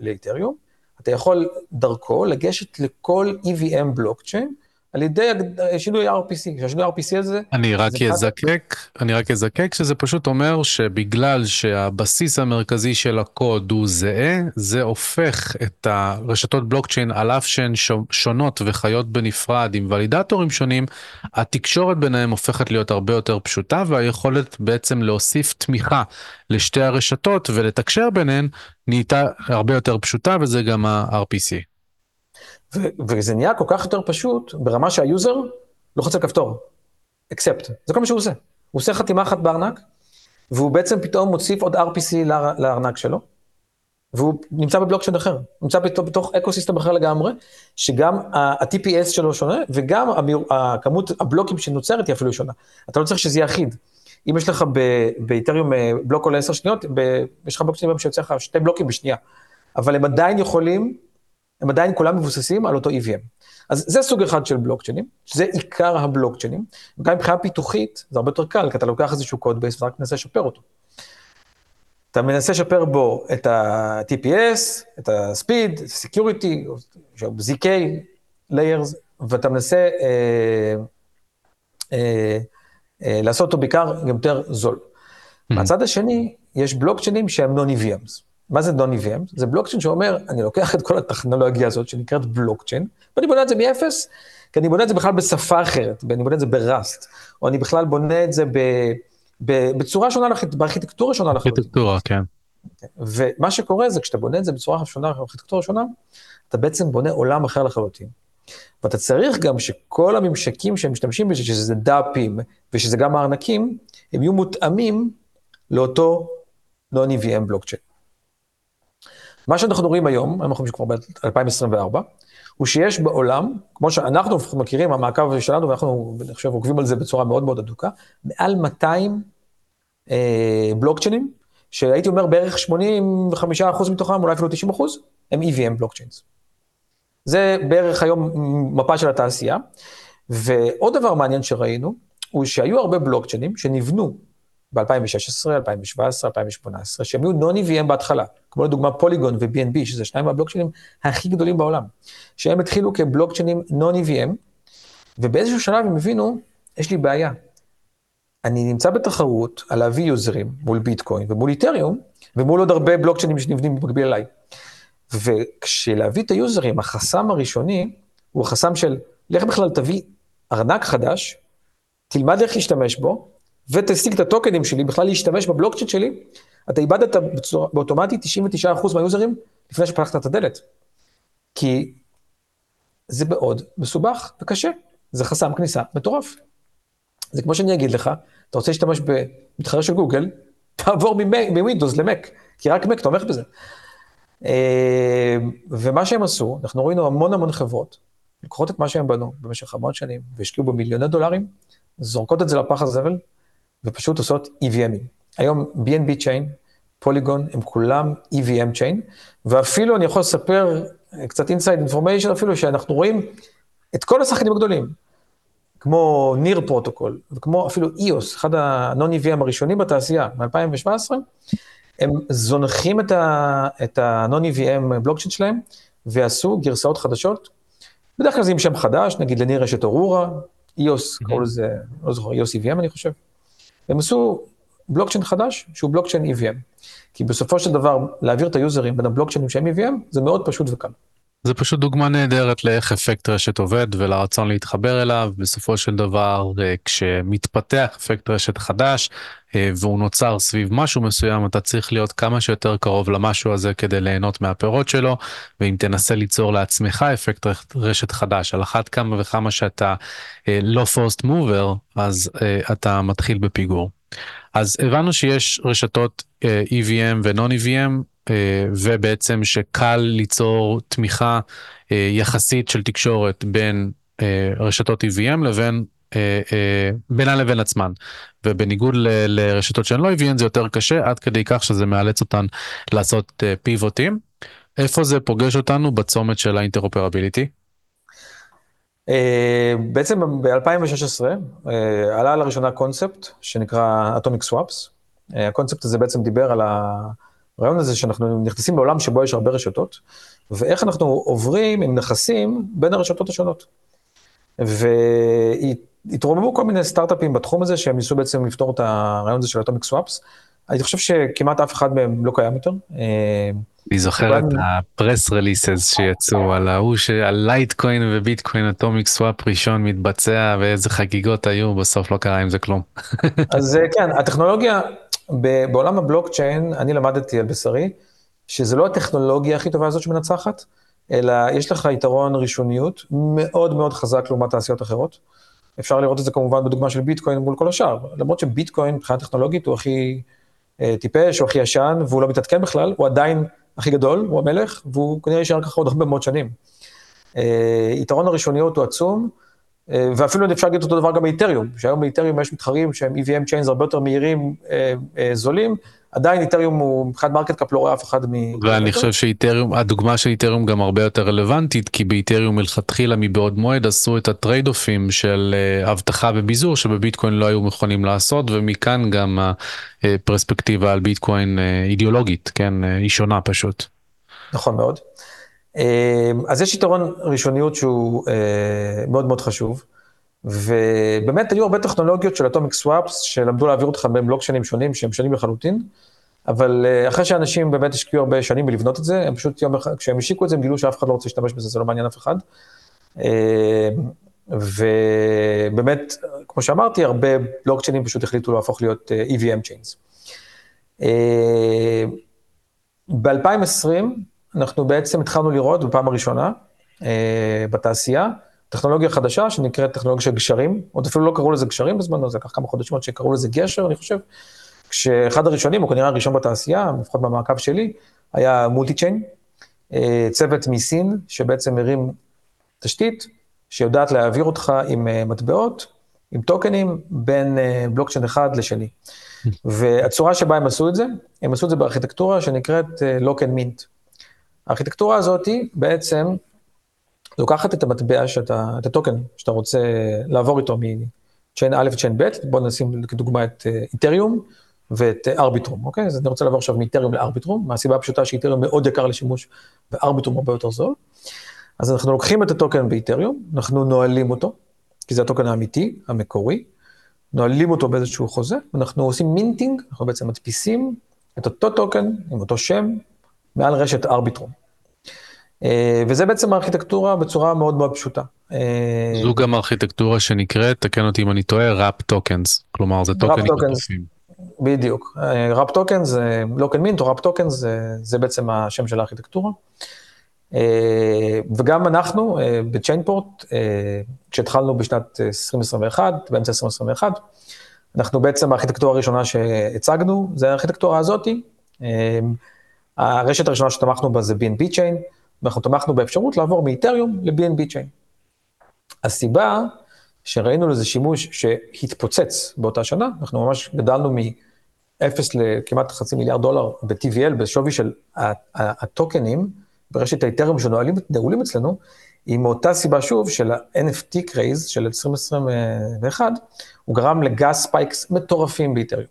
לאיתריום, אתה יכול דרכו לגשת לכל EVM בלוקצ'יין על ידי שינוי RPC, שהשינוי RPC הזה... אני רק אזקק, אני רק אזקק שזה פשוט אומר שבגלל שהבסיס המרכזי של הקוד הוא זהה, זה הופך את הרשתות בלוקצ'יין על אף שהן שונות וחיות בנפרד עם ולידטורים שונים, התקשורת ביניהם הופכת להיות הרבה יותר פשוטה והיכולת בעצם להוסיף תמיכה לשתי הרשתות ולתקשר ביניהן נהייתה הרבה יותר פשוטה וזה גם ה-RPC. וזה נהיה כל כך יותר פשוט, ברמה שהיוזר לוחץ על כפתור, accept, זה כל מה שהוא עושה. הוא עושה חתימה אחת בארנק, והוא בעצם פתאום מוסיף עוד RPC לארנק שלו, והוא נמצא בבלוקצ'יין אחר, נמצא בתוך, בתוך ecosystem אחר לגמרי, שגם ה-TPS שלו שונה, וגם הכמות הבלוקים שנוצרת היא אפילו שונה. אתה לא צריך שזה יהיה אחיד. אם יש לך באיתריום אה, בלוק עולה 10 שניות, יש לך בלוקצ'יין שיוצא לך שתי בלוקים בשנייה, אבל הם עדיין יכולים הם עדיין כולם מבוססים על אותו EVM. אז זה סוג אחד של בלוקצ'יינים, שזה עיקר הבלוקצ'יינים. וגם מבחינה פיתוחית, זה הרבה יותר קל, כי אתה לוקח איזשהו code base ורק מנסה לשפר אותו. אתה מנסה לשפר בו את ה-TPS, את ה-Speed, את ה-Security, ZK layers, ואתה מנסה אה, אה, אה, לעשות אותו בעיקר יותר זול. Mm-hmm. מהצד השני, יש בלוקצ'יינים שהם non-EVMs. מה זה נון EVM? זה בלוקצ'יין שאומר, אני לוקח את כל הטכנולוגיה הזאת שנקראת בלוקצ'יין, ואני בונה את זה מאפס, כי אני בונה את זה בכלל בשפה אחרת, ואני בונה את זה בראסט, או אני בכלל בונה את זה ב, ב, בצורה שונה, בארכיטקטורה שונה לחלוטין. ארכיטקטורה, כן. ומה שקורה זה כשאתה בונה את זה בצורה שונה, בארכיטקטורה שונה, אתה בעצם בונה עולם אחר לחלוטין. ואתה צריך גם שכל הממשקים שהם משתמשים בזה, שזה דאפים ושזה גם הארנקים, הם יהיו מותאמים לאותו non-EVM בלוקצ'יין. מה שאנחנו רואים היום, אנחנו חושבים שכבר ב-2024, הוא שיש בעולם, כמו שאנחנו מכירים, המעקב שלנו, ואנחנו, אני חושב, עוקבים על זה בצורה מאוד מאוד אדוקה, מעל 200 אה, בלוקצ'יינים, שהייתי אומר בערך 85% מתוכם, אולי אפילו 90%, הם EVM בלוקצ'יינס. זה בערך היום מפה של התעשייה. ועוד דבר מעניין שראינו, הוא שהיו הרבה בלוקצ'יינים שנבנו ב-2016, 2017, 2018, שהם היו non-EVM בהתחלה, כמו לדוגמה פוליגון ו-BNB, שזה שניים מהבלוקצ'יינים הכי גדולים בעולם, שהם התחילו כבלוקצ'יינים non-EVM, ובאיזשהו שלב הם הבינו, יש לי בעיה. אני נמצא בתחרות על להביא יוזרים מול ביטקוין ומול איתריום, ומול עוד הרבה בלוקצ'יינים שנבנים במקביל אליי. וכשלהביא את היוזרים, החסם הראשוני הוא החסם של, לך בכלל תביא ארנק חדש, תלמד איך להשתמש בו, ותשיג את הטוקנים שלי, בכלל להשתמש בבלוקצ'יין שלי, אתה איבדת באוטומטית 99% מהיוזרים לפני שפתחת את הדלת. כי זה מאוד מסובך וקשה, זה חסם כניסה מטורף. זה כמו שאני אגיד לך, אתה רוצה להשתמש במתחרה של גוגל, תעבור מווינדוס למק, כי רק מק תומך בזה. אה, ומה שהם עשו, אנחנו ראינו המון המון חברות, לוקחות את מה שהם בנו במשך המון שנים, והשקיעו במיליוני דולרים, זורקות את זה לפח הזבל, ופשוט עושות EVM ים. היום BNB Chain, פוליגון, הם כולם EVM Chain, ואפילו אני יכול לספר קצת inside information אפילו, שאנחנו רואים את כל השחקנים הגדולים, כמו ניר פרוטוקול, וכמו אפילו EOS, אחד ה-non-EVM הראשונים בתעשייה, מ-2017, הם זונחים את ה-non-EVM בלוקצ'יין שלהם, ועשו גרסאות חדשות. בדרך כלל זה עם שם חדש, נגיד לניר יש את אורורה, EOS, קראו לזה, לא זוכר, EOS EVM אני חושב. הם עשו בלוקצ'יין חדש, שהוא בלוקצ'יין EVM. כי בסופו של דבר, להעביר את היוזרים בין הבלוקצ'יינים שהם EVM, זה מאוד פשוט וקל. זה פשוט דוגמה נהדרת לאיך אפקט רשת עובד ולרצון להתחבר אליו. בסופו של דבר, אה, כשמתפתח אפקט רשת חדש אה, והוא נוצר סביב משהו מסוים, אתה צריך להיות כמה שיותר קרוב למשהו הזה כדי ליהנות מהפירות שלו, ואם תנסה ליצור לעצמך אפקט רשת חדש, על אחת כמה וכמה שאתה אה, לא פורסט מובר, אז אתה מתחיל בפיגור. אז הבנו שיש רשתות EVM ו-Non-EVM, ובעצם שקל ליצור תמיכה אה, יחסית של תקשורת בין אה, רשתות EVM לבין בינן לבין עצמן ובניגוד ל, לרשתות שהן לא EVM זה יותר קשה עד כדי כך שזה מאלץ אותן לעשות פיבוטים. איפה זה פוגש אותנו בצומת של ה interoperability? בעצם ב-2016 עלה לראשונה קונספט שנקרא Atomic Swaps. הקונספט הזה בעצם דיבר על ה... הרעיון הזה שאנחנו נכנסים לעולם שבו יש הרבה רשתות, ואיך אנחנו עוברים עם נכסים בין הרשתות השונות. והתרוממו כל מיני סטארט-אפים בתחום הזה, שהם ניסו בעצם לפתור את הרעיון הזה של atomic swaps. אני חושב שכמעט אף אחד מהם לא קיים יותר. אני זוכר את ה press releases שיצאו על ההוא שעל לייטקוין וביטקוין atomic swap ראשון מתבצע ואיזה חגיגות היו בסוף לא קרה עם זה כלום. אז כן הטכנולוגיה בעולם הבלוקצ'יין, אני למדתי על בשרי, שזה לא הטכנולוגיה הכי טובה הזאת שמנצחת, אלא יש לך יתרון ראשוניות מאוד מאוד חזק לעומת תעשיות אחרות. אפשר לראות את זה כמובן בדוגמה של ביטקוין מול כל השאר, למרות שביטקוין מבחינה טכנולוגית הוא הכי אה, טיפש, הוא הכי ישן, והוא לא מתעדכן בכלל, הוא עדיין הכי גדול, הוא המלך, והוא כנראה יישאר ככה עוד הרבה מאוד שנים. אה, יתרון הראשוניות הוא עצום, ואפילו אפשר להגיד אותו דבר גם באיתריום, שהיום באיתריום יש מתחרים שהם EVM Chains הרבה יותר מהירים, אה, אה, זולים, עדיין איתריום הוא מבחינת market cap לא רואה אף אחד מ... ואני חושב שאיתריום, הדוגמה של איתריום גם הרבה יותר רלוונטית, כי באיתריום מלכתחילה מבעוד מועד עשו את ה trade-off ים של אבטחה וביזור שבביטקוין לא היו מוכנים לעשות, ומכאן גם הפרספקטיבה על ביטקוין אידיאולוגית, כן, היא שונה פשוט. נכון מאוד. אמ, אז יש יתרון ראשוניות שהוא אה, מאוד מאוד חשוב, ובאמת היו הרבה טכנולוגיות של אטומיק סוואפס שלמדו להעביר אותך בין בלוקשנים שונים שהם שונים לחלוטין, אבל אה, אחרי שאנשים באמת השקיעו הרבה שנים בלבנות את זה, הם פשוט יום אחד, כשהם השיקו את זה הם גילו שאף אחד לא רוצה להשתמש בזה, זה לא מעניין אף אחד. אמ, ובאמת, כמו שאמרתי, הרבה בלוקצ'יינים פשוט החליטו להפוך להיות EVM chains. ב-2020, אנחנו בעצם התחלנו לראות בפעם הראשונה אה, בתעשייה, טכנולוגיה חדשה שנקראת טכנולוגיה של גשרים, עוד אפילו לא קראו לזה גשרים בזמנו, זה לקח כמה חודשים עד שקראו לזה גשר, אני חושב, כשאחד הראשונים, או כנראה הראשון בתעשייה, לפחות במעקב שלי, היה Multichain, אה, צוות מסין, שבעצם הרים תשתית, שיודעת להעביר אותך עם אה, מטבעות, עם טוקנים, בין אה, בלוקצ'יין אחד לשני. והצורה שבה הם עשו את זה, הם עשו את זה בארכיטקטורה שנקראת lock and mint. הארכיטקטורה הזאת בעצם לוקחת את המטבע שאתה, את הטוקן שאתה רוצה לעבור איתו מ-chain א' ל-chain ב', בוא נשים כדוגמה את איתריום ואת ארביטרום, אוקיי? אז אני רוצה לעבור עכשיו מאיתריום לארביטרום, מהסיבה הפשוטה שאיתריום מאוד יקר לשימוש וארביטרום הרבה יותר זול. אז אנחנו לוקחים את הטוקן באיתריום, אנחנו נועלים אותו, כי זה הטוקן האמיתי, המקורי, נועלים אותו באיזשהו חוזה, ואנחנו עושים minting, אנחנו בעצם מדפיסים את אותו טוקן עם אותו שם מעל רשת ארביטרום. אה, וזה בעצם הארכיטקטורה בצורה מאוד מאוד פשוטה. אה, זו גם ארכיטקטורה שנקראת, תקן אותי אם אני טועה, wrapped tokens, כלומר זה טוקנים מטופים. בדיוק, wrapped tokens זה lock and mint או wrapped tokens זה, זה בעצם השם של הארכיטקטורה. אה, וגם אנחנו ב-ChainPort, כשהתחלנו בשנת 2021, באמצע 2021, אנחנו בעצם הארכיטקטורה הראשונה שהצגנו, זה הארכיטקטורה הזאתי. הרשת הראשונה שתמכנו בה זה BNB Chain, ואנחנו תמכנו באפשרות לעבור מאיתריום ל-BNB Chain. הסיבה שראינו לזה שימוש שהתפוצץ באותה שנה, אנחנו ממש גדלנו מ-0 לכמעט חצי מיליארד דולר ב-TVL, בשווי של הטוקנים ברשת האיתריום שנעולים אצלנו, עם אותה סיבה שוב של ה- NFT craze של 2021, הוא גרם ל-gas spikes מטורפים באיתריום.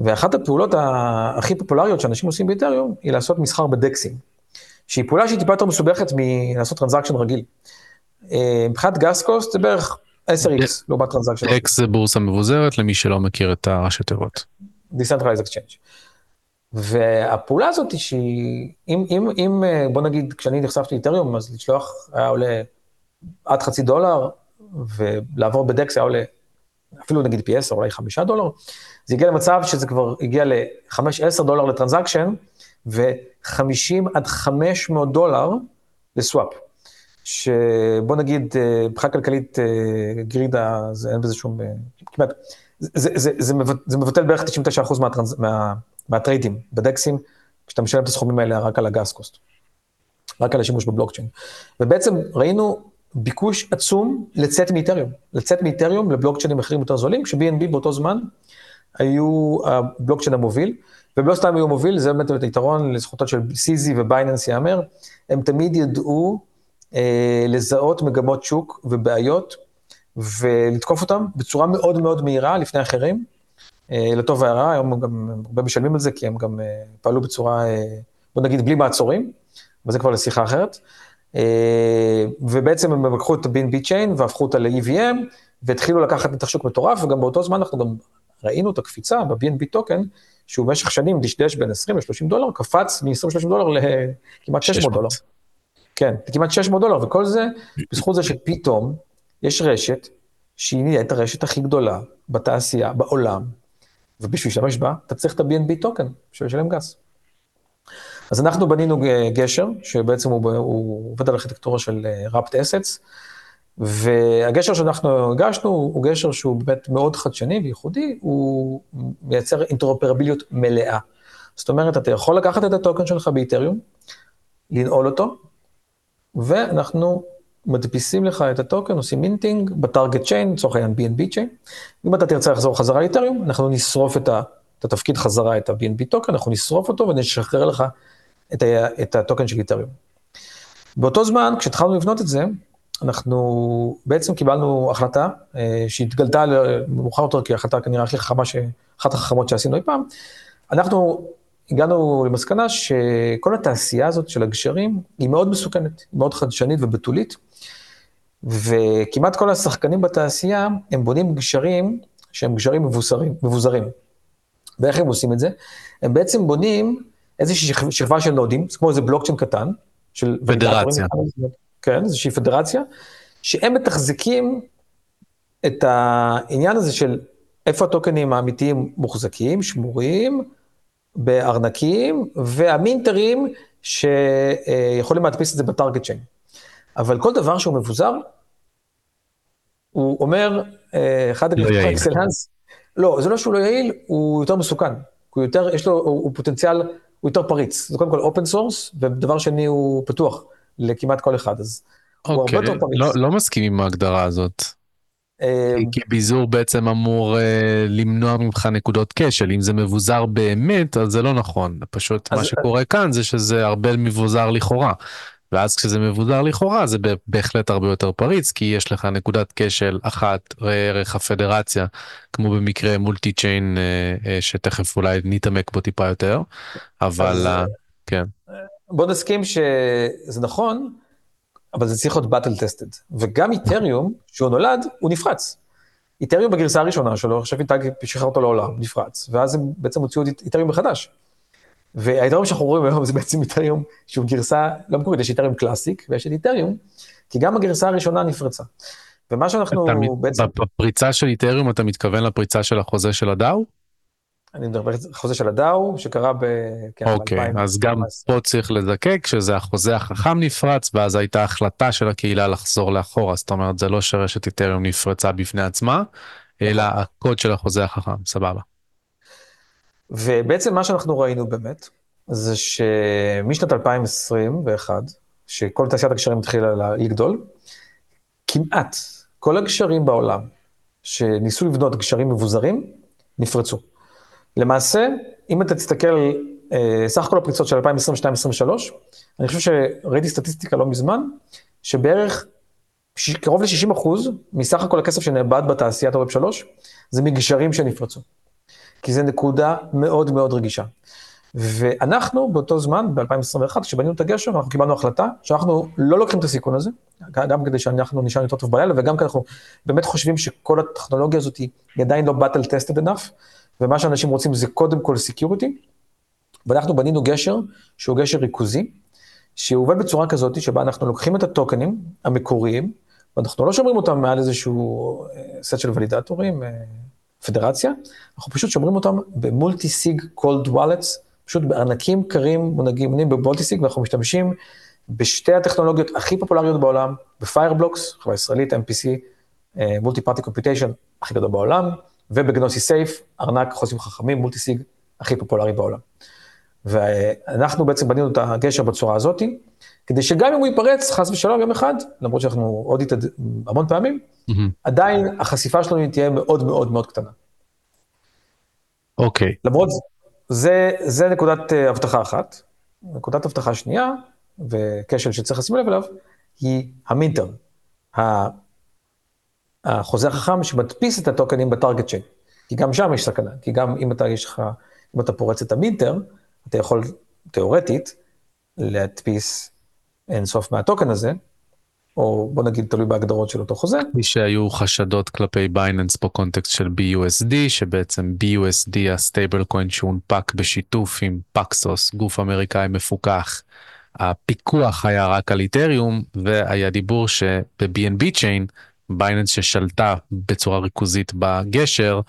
ואחת הפעולות הכי פופולריות שאנשים עושים באיתריום, היא לעשות מסחר בדקסים. שהיא פעולה שהיא טיפה יותר מסובכת מלעשות transaction רגיל. אה, מבחינת gas cost זה בערך 10x לעומת transaction. DEX זה בורסה מבוזרת למי שלא מכיר את הראשי תיבות. Decentralized Exchange. והפעולה הזאת היא שהיא, אם, אם, אם אה, בוא נגיד כשאני נחשפתי לאיתריום אז לשלוח היה עולה עד חצי דולר ולעבור ב-DEX היה עולה אפילו נגיד פי 10 אולי 5 דולר, זה הגיע למצב שזה כבר הגיע ל-5-10 דולר ל-transaction ו-50 עד 500 דולר ל-swap. שבוא נגיד, אה, מבחינה כלכלית אה, גרידה, זה אין בזה שום, אה, כמעט, זה, זה, זה, זה, זה מבטל בערך 99% מהטרנז, מה, מהטריידים בדקסים, כשאתה משלם את הסכומים האלה רק על ה-gas cost, רק על השימוש בבלוקצ'יין. ובעצם ראינו ביקוש עצום לצאת מאיתריום, לצאת מאיתריום לבלוקצ'יינים אחרים יותר זולים, כש-BNB באותו זמן היו הבלוקצ'יין המוביל. ולא סתם היו מוביל, זה באמת היתרון לזכותו של סיזי ובייננס ייאמר, הם תמיד ידעו אה, לזהות מגמות שוק ובעיות ולתקוף אותם בצורה מאוד מאוד מהירה לפני אחרים, אה, לטוב והרע, היום הם גם הרבה משלמים על זה, כי הם גם אה, פעלו בצורה, אה, בוא נגיד, בלי מעצורים, אבל זה כבר לשיחה אחרת. אה, ובעצם הם לקחו את ה-BNB Chain והפכו אותה ל-EVM, והתחילו לקחת נתח שוק מטורף, וגם באותו זמן אנחנו גם ראינו את הקפיצה ב-BNB טוקן, שהוא במשך שנים דשדש בין 20 ל-30 דולר, קפץ מ-20-30 דולר לכמעט 600 דולר. כן, כמעט 600 דולר, וכל זה בזכות זה שפתאום יש רשת שהיא נהיית הרשת הכי גדולה בתעשייה, בעולם, ובשביל להשתמש בה, אתה צריך את ה-BNB טוקן, בשביל לשלם גס. אז אנחנו בנינו גשר, שבעצם הוא, הוא עובד על ארכיטקטורה של wrapped assets, והגשר שאנחנו הגשנו הוא גשר שהוא באמת מאוד חדשני וייחודי, הוא מייצר אינטרופרביליות מלאה. זאת אומרת, אתה יכול לקחת את הטוקן שלך באיתריום, לנעול אותו, ואנחנו מדפיסים לך את הטוקן, עושים minting ב-target chain, לצורך העניין BNB Chain. אם אתה תרצה לחזור חזרה לאיתריום, אנחנו נשרוף את, ה, את התפקיד חזרה, את ה-BNB טוקן, אנחנו נשרוף אותו ונשחרר לך את, ה, את הטוקן של איתריום. באותו זמן, כשהתחלנו לבנות את זה, אנחנו בעצם קיבלנו החלטה אה, שהתגלתה מאוחר יותר כהחלטה כנראה הכי חכמה. אחת החכמות שעשינו אי פעם. אנחנו הגענו למסקנה שכל התעשייה הזאת של הגשרים היא מאוד מסוכנת, מאוד חדשנית ובתולית, וכמעט כל השחקנים בתעשייה הם בונים גשרים שהם גשרים. מבוזרים. ואיך הם עושים את זה? הם בעצם בונים איזושהי שכבה של נודים, זה כמו איזה בלוקצ'יין קטן, של... פדרציה. כן, איזושהי פדרציה, שהם מתחזקים את העניין הזה של איפה הטוקנים האמיתיים מוחזקים, שמורים, בארנקים, והמינטרים שיכולים להדפיס את זה בטארגט צ'יין. אבל כל דבר שהוא מבוזר, הוא אומר, אה, אחד לא הגלפי אקסלנס, לא, זה לא שהוא לא יעיל, הוא יותר מסוכן. הוא יותר, יש לו, הוא, הוא פוטנציאל, הוא יותר פריץ. זה קודם כל אופן סורס, ודבר שני הוא פתוח. לכמעט כל אחד, אז okay, הוא הרבה אוקיי, יותר פריץ. לא, לא מסכים עם ההגדרה הזאת. אה, כי ביזור בעצם אמור אה, למנוע ממך נקודות כשל, אם זה מבוזר באמת, אז זה לא נכון. פשוט. מה שקורה כאן זה שזה הרבה מבוזר לכאורה. ואז כשזה מבוזר לכאורה זה בהחלט הרבה יותר פריץ כי יש לך נקודת כשל אחת ערך הפדרציה כמו במקרה מולטי צ'יין שתכף אולי נתעמק בו טיפה יותר אבל אז, כן. בוא נסכים שזה נכון אבל זה צריך להיות באטל טסטד וגם איתריום שהוא נולד הוא נפרץ. איתריום בגרסה הראשונה שלו עכשיו איתג שחרר אותו לעולם נפרץ ואז הם בעצם הוציאו את איתריום מחדש. והיתרון שאנחנו רואים היום זה בעצם איתריום שהוא גרסה לא מקורית, יש איתריום קלאסיק ויש את איתריום, כי גם הגרסה הראשונה נפרצה. ומה שאנחנו בעצם... בפריצה של איתריום אתה מתכוון לפריצה של החוזה של הדאו? אני מדבר על החוזה של הדאו שקרה ב... כן, אוקיי, אז גם פה צריך לזקק שזה החוזה החכם נפרץ ואז הייתה החלטה של הקהילה לחזור לאחורה, זאת אומרת זה לא שרשת איתריום נפרצה בפני עצמה, אלא. הקוד של החוזה החכם, סבבה. ובעצם מה שאנחנו ראינו באמת, זה שמשנת 2021, שכל תעשיית הקשרים התחילה לגדול, כמעט כל הגשרים בעולם שניסו לבנות גשרים מבוזרים, נפרצו. למעשה, אם אתה תסתכל אה, סך כל הפריצות של 2022-2023, אני חושב שראיתי סטטיסטיקה לא מזמן, שבערך קרוב ל-60 אחוז מסך הכל הכסף שנאבד בתעשיית הווב 3, זה מגשרים שנפרצו. כי זו נקודה מאוד מאוד רגישה. ואנחנו באותו זמן, ב-2021, כשבנינו את הגשר, אנחנו קיבלנו החלטה שאנחנו לא לוקחים את הסיכון הזה, גם כדי שאנחנו נשאר יותר טוב בלילה, וגם כי אנחנו באמת חושבים שכל הטכנולוגיה הזאת היא עדיין לא battle tested enough, ומה שאנשים רוצים זה קודם כל security, ואנחנו בנינו גשר שהוא גשר ריכוזי, שהוא עובד בצורה כזאת שבה אנחנו לוקחים את הטוקנים המקוריים, ואנחנו לא שומרים אותם מעל איזשהו סט של ולידטורים, פדרציה, אנחנו פשוט שומרים אותם ב-multi-sig cold wallets, פשוט בארנקים קרים מוגנים ב-multi-sig, ואנחנו משתמשים בשתי הטכנולוגיות הכי פופולריות בעולם, ב-Fireblocks, חברה ישראלית, MPC, multi-party computation, הכי גדול בעולם, וב-Gnosis Safe, ארנק חוזים חכמים, multi-sig, הכי פופולרי בעולם. ואנחנו בעצם בנינו את הגשר בצורה הזאתי, כדי שגם אם הוא ייפרץ, חס ושלום, יום אחד, למרות שאנחנו עוד איתה המון פעמים. עדיין החשיפה שלנו תהיה מאוד מאוד מאוד קטנה. אוקיי. Okay. למרות, זה, זה נקודת uh, הבטחה אחת. נקודת הבטחה שנייה, וכשל שצריך לשים לב אליו, היא המינטר, החוזה החכם שמדפיס את הטוקנים בטארגט צ'יין. כי גם שם יש סכנה, כי גם אם אתה, יש לך, אם אתה פורץ את ה-minter, אתה יכול, תיאורטית, להדפיס אינסוף מהטוקן הזה, או בוא נגיד תלוי בהגדרות של אותו חוזה. כפי שהיו חשדות כלפי Binance בקונטקסט של BUSD, שבעצם BUSD ה-stablecoin שהונפק בשיתוף עם Paxos, גוף אמריקאי מפוקח. הפיקוח היה רק על איתריום, והיה דיבור שב-BNB Chain, Binance ששלטה בצורה ריכוזית בגשר,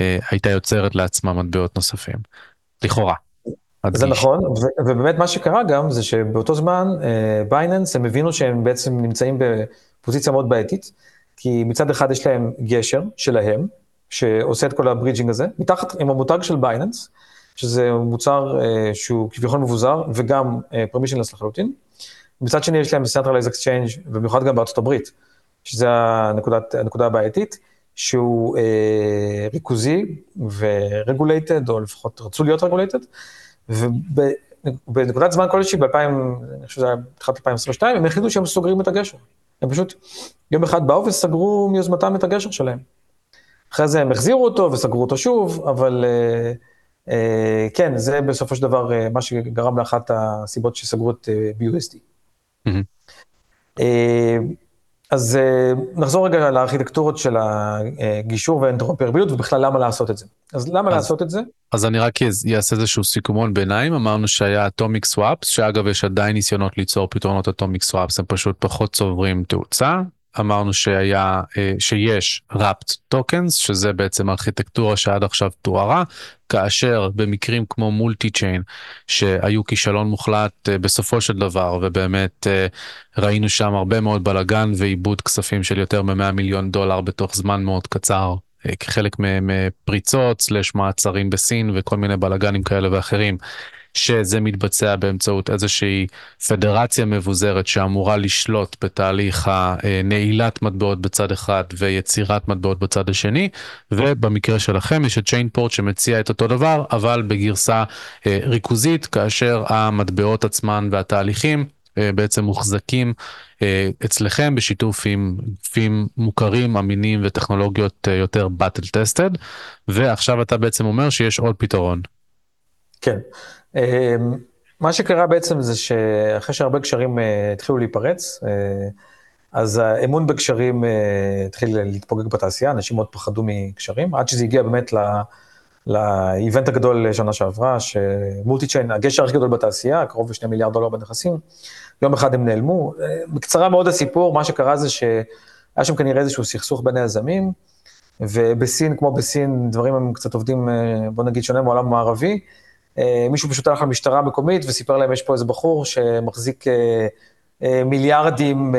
אה, הייתה יוצרת לעצמה מטבעות נוספים. לכאורה. זה נכון, ו- ובאמת מה שקרה גם זה שבאותו זמן Binance, אה, הם הבינו שהם בעצם נמצאים בפוזיציה מאוד בעייתית, כי מצד אחד יש להם גשר שלהם, שעושה את כל ה-bridging הזה, מתחת עם המותג של Binance, שזה מוצר uh, שהוא כביכול מבוזר וגם permissionless uh, לחלוטין. מצד שני יש להם Centralized Exchange, ובמיוחד גם בארצות הברית, שזה הנקודת, הנקודה הבעייתית, שהוא uh, ריכוזי ורגולייטד, או לפחות רצו להיות רגולייטד, ובנקודת זמן כלשהי, ב-2000, אני חושב שזה היה בתחילת 2022, הם החליטו שהם סוגרים את הגשר. הם פשוט יום אחד באו וסגרו מיוזמתם את הגשר שלהם. אחרי זה הם החזירו אותו וסגרו אותו שוב, אבל אה, אה, כן, זה בסופו של דבר אה, מה שגרם לאחת הסיבות שסגרו את אה, BUSD. Mm-hmm. אה, אז uh, נחזור רגע לארכיטקטורות של הגישור והאינטרופרביליות ובכלל למה לעשות את זה. אז למה אז, לעשות את זה? אז אני רק אעשה איזשהו סיכומון ביניים, אמרנו שהיה atomic swaps, שאגב יש עדיין ניסיונות ליצור פתרונות atomic swaps, הם פשוט פחות צוברים תאוצה, אמרנו שהיה, אה, שיש wrapped tokens, שזה בעצם ארכיטקטורה שעד עכשיו תוארה, כאשר במקרים כמו Multichain, שהיו כישלון מוחלט אה, בסופו של דבר, ובאמת אה, ראינו שם הרבה מאוד בלאגן ועיבוד כספים של יותר מ-100 מיליון דולר בתוך זמן מאוד קצר, כחלק מפריצות, סלש מעצרים בסין וכל מיני בלאגנים כאלה ואחרים. שזה מתבצע באמצעות איזושהי פדרציה מבוזרת שאמורה לשלוט בתהליך הנעילת מטבעות בצד אחד ויצירת מטבעות בצד השני, ובמקרה שלכם יש את צ'יינפורט שמציע את אותו דבר, אבל בגרסה אה, ריכוזית, כאשר המטבעות עצמן והתהליכים בעצם מוחזקים אצלכם בשיתוף עם גופים מוכרים, אמינים וטכנולוגיות יותר battle tested, ועכשיו אתה בעצם אומר שיש עוד פתרון. כן. מה שקרה בעצם זה שאחרי שהרבה קשרים התחילו להיפרץ, אז האמון בקשרים התחיל להתפוגג בתעשייה, אנשים מאוד פחדו מקשרים, עד שזה הגיע באמת לאיבנט הגדול שנה שעברה, שמולטי צ'יין, הגשר הכי גדול בתעשייה, קרוב לשני מיליארד דולר בנכסים, יום אחד הם נעלמו. בקצרה מאוד הסיפור, מה שקרה זה שהיה שם כנראה איזשהו סכסוך בין היזמים, ובסין, כמו בסין, דברים הם קצת עובדים, בוא נגיד, שונה מעולם המערבי. מישהו פשוט הלך למשטרה המקומית וסיפר להם, יש פה איזה בחור שמחזיק מיליארדים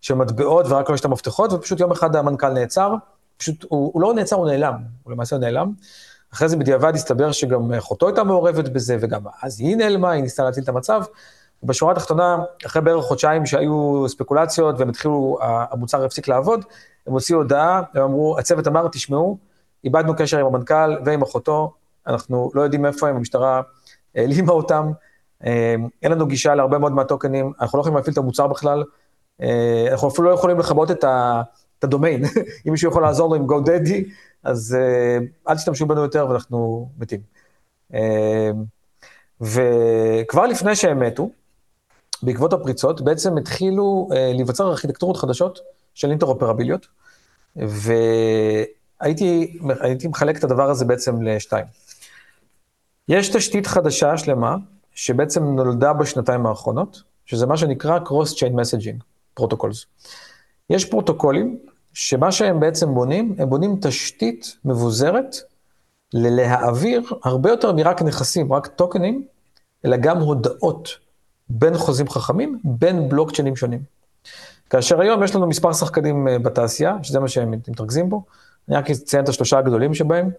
של מטבעות ורק לו יש את המפתחות, ופשוט יום אחד המנכ"ל נעצר, פשוט, הוא, הוא לא נעצר, הוא נעלם, הוא למעשה נעלם. אחרי זה בדיעבד הסתבר שגם אחותו הייתה מעורבת בזה, וגם אז היא נעלמה, היא ניסתה להציל את המצב. בשורה התחתונה, אחרי בערך חודשיים שהיו ספקולציות והם התחילו, המוצר הפסיק לעבוד, הם הוציאו הודעה, הם אמרו, הצוות אמר, תשמעו, איבדנו קשר עם המנכ"ל ועם אחותו, אנחנו לא יודעים איפה הם, המשטרה העלימה אותם, אין לנו גישה להרבה מאוד מהטוקנים, אנחנו לא יכולים להפעיל את המוצר בכלל, אנחנו אפילו לא יכולים לכבות את ה... את הדומיין, אם מישהו יכול לעזור לו עם GoDaddy, אז uh, אל תשתמשו בנו יותר ואנחנו מתים. וכבר לפני שהם מתו, בעקבות הפריצות, בעצם התחילו להיווצר ארכיטקטורות חדשות של אינטרופרביליות, והייתי מחלק את הדבר הזה בעצם לשתיים. יש תשתית חדשה שלמה, שבעצם נולדה בשנתיים האחרונות, שזה מה שנקרא Cross-Chain Messaging Protocols. יש פרוטוקולים שמה שהם בעצם בונים, הם בונים תשתית מבוזרת ללהעביר הרבה יותר מרק נכסים, רק טוקנים, אלא גם הודעות בין חוזים חכמים, בין בלוקצ'יינים שונים. כאשר היום יש לנו מספר שחקנים אה, בתעשייה, שזה מה שהם מתרכזים בו, אני רק אציין את השלושה הגדולים שבהם.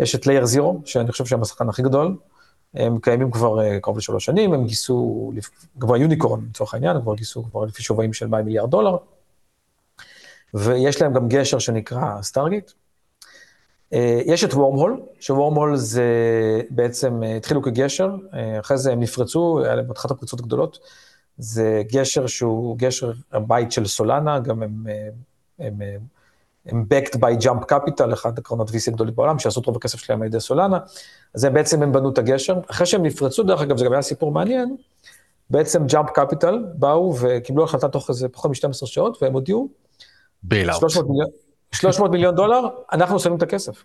יש את לייר זירו, שאני חושב שהם השחקן הכי גדול, הם קיימים כבר אה, קרוב לשלוש שנים, הם גייסו, כבר יוניקורן לצורך העניין, הם כבר גייסו כבר לפי שווים של 100 מיליארד דולר. ויש להם גם גשר שנקרא סטארגיט. אה, יש את וורמהול, שוורמהול זה בעצם, אה, התחילו כגשר, אחרי זה הם נפרצו, היה להם אחת הפריצות הגדולות. זה גשר שהוא גשר הבית של סולנה, גם הם, הם, הם backed by jump capital, אחד הקרנות VC הגדולים בעולם, שעשו את רוב הכסף שלהם על ידי Solana. אז הם בעצם, הם בנו את הגשר. אחרי שהם נפרצו, דרך אגב, זה גם היה סיפור מעניין, בעצם jump capital באו וקיבלו החלטה תוך איזה פחות מ-12 שעות, והם הודיעו, bailout. 300 מיליון, 300 מיליון דולר, אנחנו שמים את הכסף.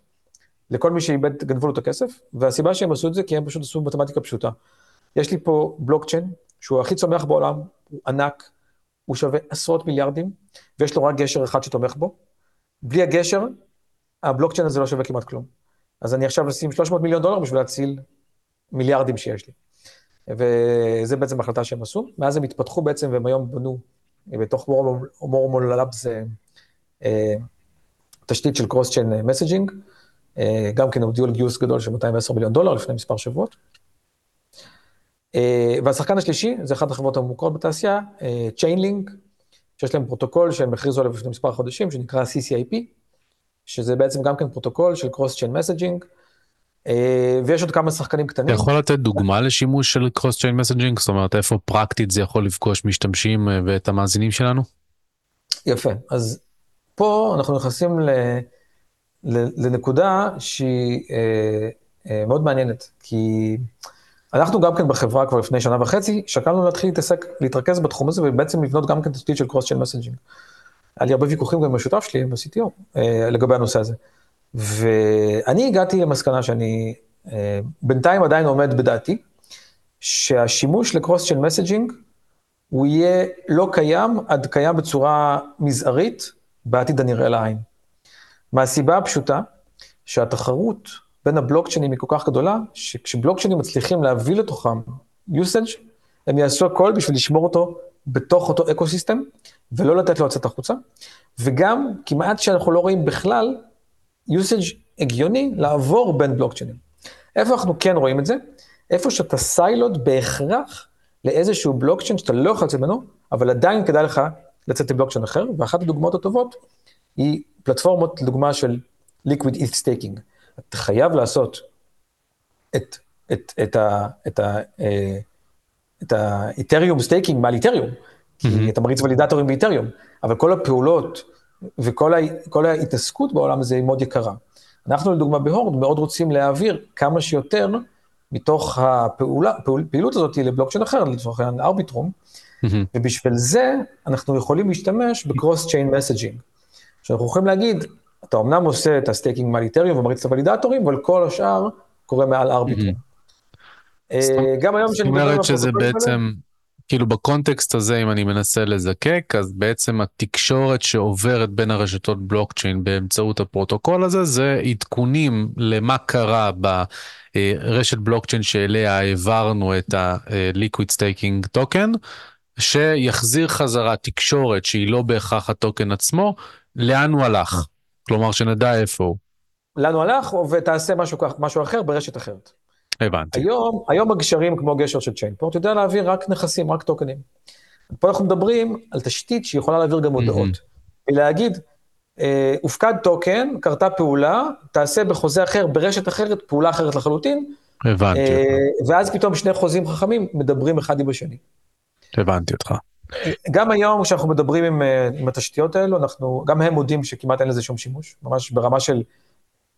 לכל מי שאיבד, גנבו לו את הכסף, והסיבה שהם עשו את זה, כי הם פשוט עשו מתמטיקה פשוטה. יש לי פה בלוקצ'יין, שהוא הכי צומח בעולם, הוא ענק, הוא שווה עשרות מיליארדים, ויש לו רק גשר אחד שתומך בו. בלי הגשר, הבלוקצ'יין הזה לא שווה כמעט כלום. אז אני עכשיו אשים 300 מיליון דולר בשביל להציל מיליארדים שיש לי. וזה בעצם החלטה שהם עשו. מאז הם התפתחו בעצם, והם היום בנו בתוך מורמול לאבס אה, תשתית של קרוס צ'יין מסג'ינג, גם כן הודיעו על גיוס גדול של 210 מיליון דולר לפני מספר שבועות. אה, והשחקן השלישי, זה אחת החברות המוכרות בתעשייה, Chainlink, אה, שיש להם פרוטוקול שהם הכריזו עליו לפני מספר חודשים, שנקרא CCIP, שזה בעצם גם כן פרוטוקול של cross chain messaging, ויש עוד כמה שחקנים קטנים. אתה יכול לתת דוגמה לשימוש של chain messaging? זאת אומרת, איפה פרקטית זה יכול לפגוש משתמשים ואת המאזינים שלנו? יפה, אז פה אנחנו נכנסים ל, ל, לנקודה שהיא אה, אה, מאוד מעניינת, כי אנחנו גם כן בחברה כבר לפני שנה וחצי, שקלנו להתחיל להתעסק, להתרכז בתחום הזה ובעצם לבנות גם כן תשתית של cross chain messaging. היה לי הרבה ויכוחים גם עם השותף שלי, ה-CTO, אה, לגבי הנושא הזה. ואני הגעתי למסקנה שאני אה, בינתיים עדיין עומד בדעתי, שהשימוש ל cross chain messaging הוא יהיה לא קיים עד קיים בצורה מזערית בעתיד הנראה לעין. מהסיבה הפשוטה שהתחרות בין הבלוקצ'יינים היא כל כך גדולה, שכשבלוקצ'יינים מצליחים להביא לתוכם usage, הם יעשו הכל בשביל לשמור אותו בתוך אותו אקו סיסטם, ולא לתת לו לצאת החוצה, וגם כמעט שאנחנו לא רואים בכלל usage הגיוני לעבור בין בלוקצ'יינים. איפה אנחנו כן רואים את זה? איפה שאתה סיילוד בהכרח לאיזשהו בלוקצ'יין שאתה לא יכול לצאת ממנו, אבל עדיין כדאי לך לצאת לבלוקצ'יין אחר, ואחת הדוגמאות הטובות היא פלטפורמות, לדוגמה של liquid ETH staking. אתה חייב לעשות את, את, את, ה, את, ה, אה, את ה Ethereum staking מעל Ethereum, כי. אתה מריץ ולידטורים ב Ethereum, אבל כל הפעולות וכל ה, כל ההתעסקות בעולם הזה היא מאוד יקרה. אנחנו לדוגמה בהורד מאוד רוצים להעביר כמה שיותר מתוך הפעולה, פעול, פעילות הזאת לבלוקצ'יין אחר, לצורך העניין Arbitrum. ובשביל זה אנחנו יכולים להשתמש ב cross chain messaging. שאנחנו יכולים להגיד, אתה אמנם עושה את ה staking מעל Ethereum ומריץ את הוולידטורים, אבל כל השאר קורה מעל Arbitrum. אה, גם היום זאת מדבר על אומרת שזה בעצם, כאילו בקונטקסט הזה, אם אני מנסה לזקק, אז בעצם התקשורת שעוברת בין הרשתות בלוקצ'יין באמצעות הפרוטוקול הזה, זה עדכונים למה קרה ברשת בלוקצ'יין שאליה העברנו את ה-Liquid Staking token, שיחזיר חזרה תקשורת שהיא לא בהכרח הטוקן עצמו, לאן הוא הלך. כלומר שנדע איפה הוא. לנו הלך, ותעשה משהו, כך- משהו אחר ברשת אחרת. הבנתי. היום, היום הגשרים כמו גשר של צ'יינפורט יודע להעביר רק נכסים, רק טוקנים. פה אנחנו מדברים על תשתית שיכולה להעביר גם הודעות. ולהגיד, אה, הופקד טוקן, קרתה פעולה, תעשה בחוזה אחר, ברשת אחרת, פעולה אחרת לחלוטין, הבנתי, אה, ואז פתאום שני חוזים חכמים מדברים אחד עם השני. הבנתי אותך. גם היום כשאנחנו מדברים עם, אה, עם התשתיות האלו, אנחנו, גם הם מודים שכמעט אין לזה שום שימוש, ממש ברמה של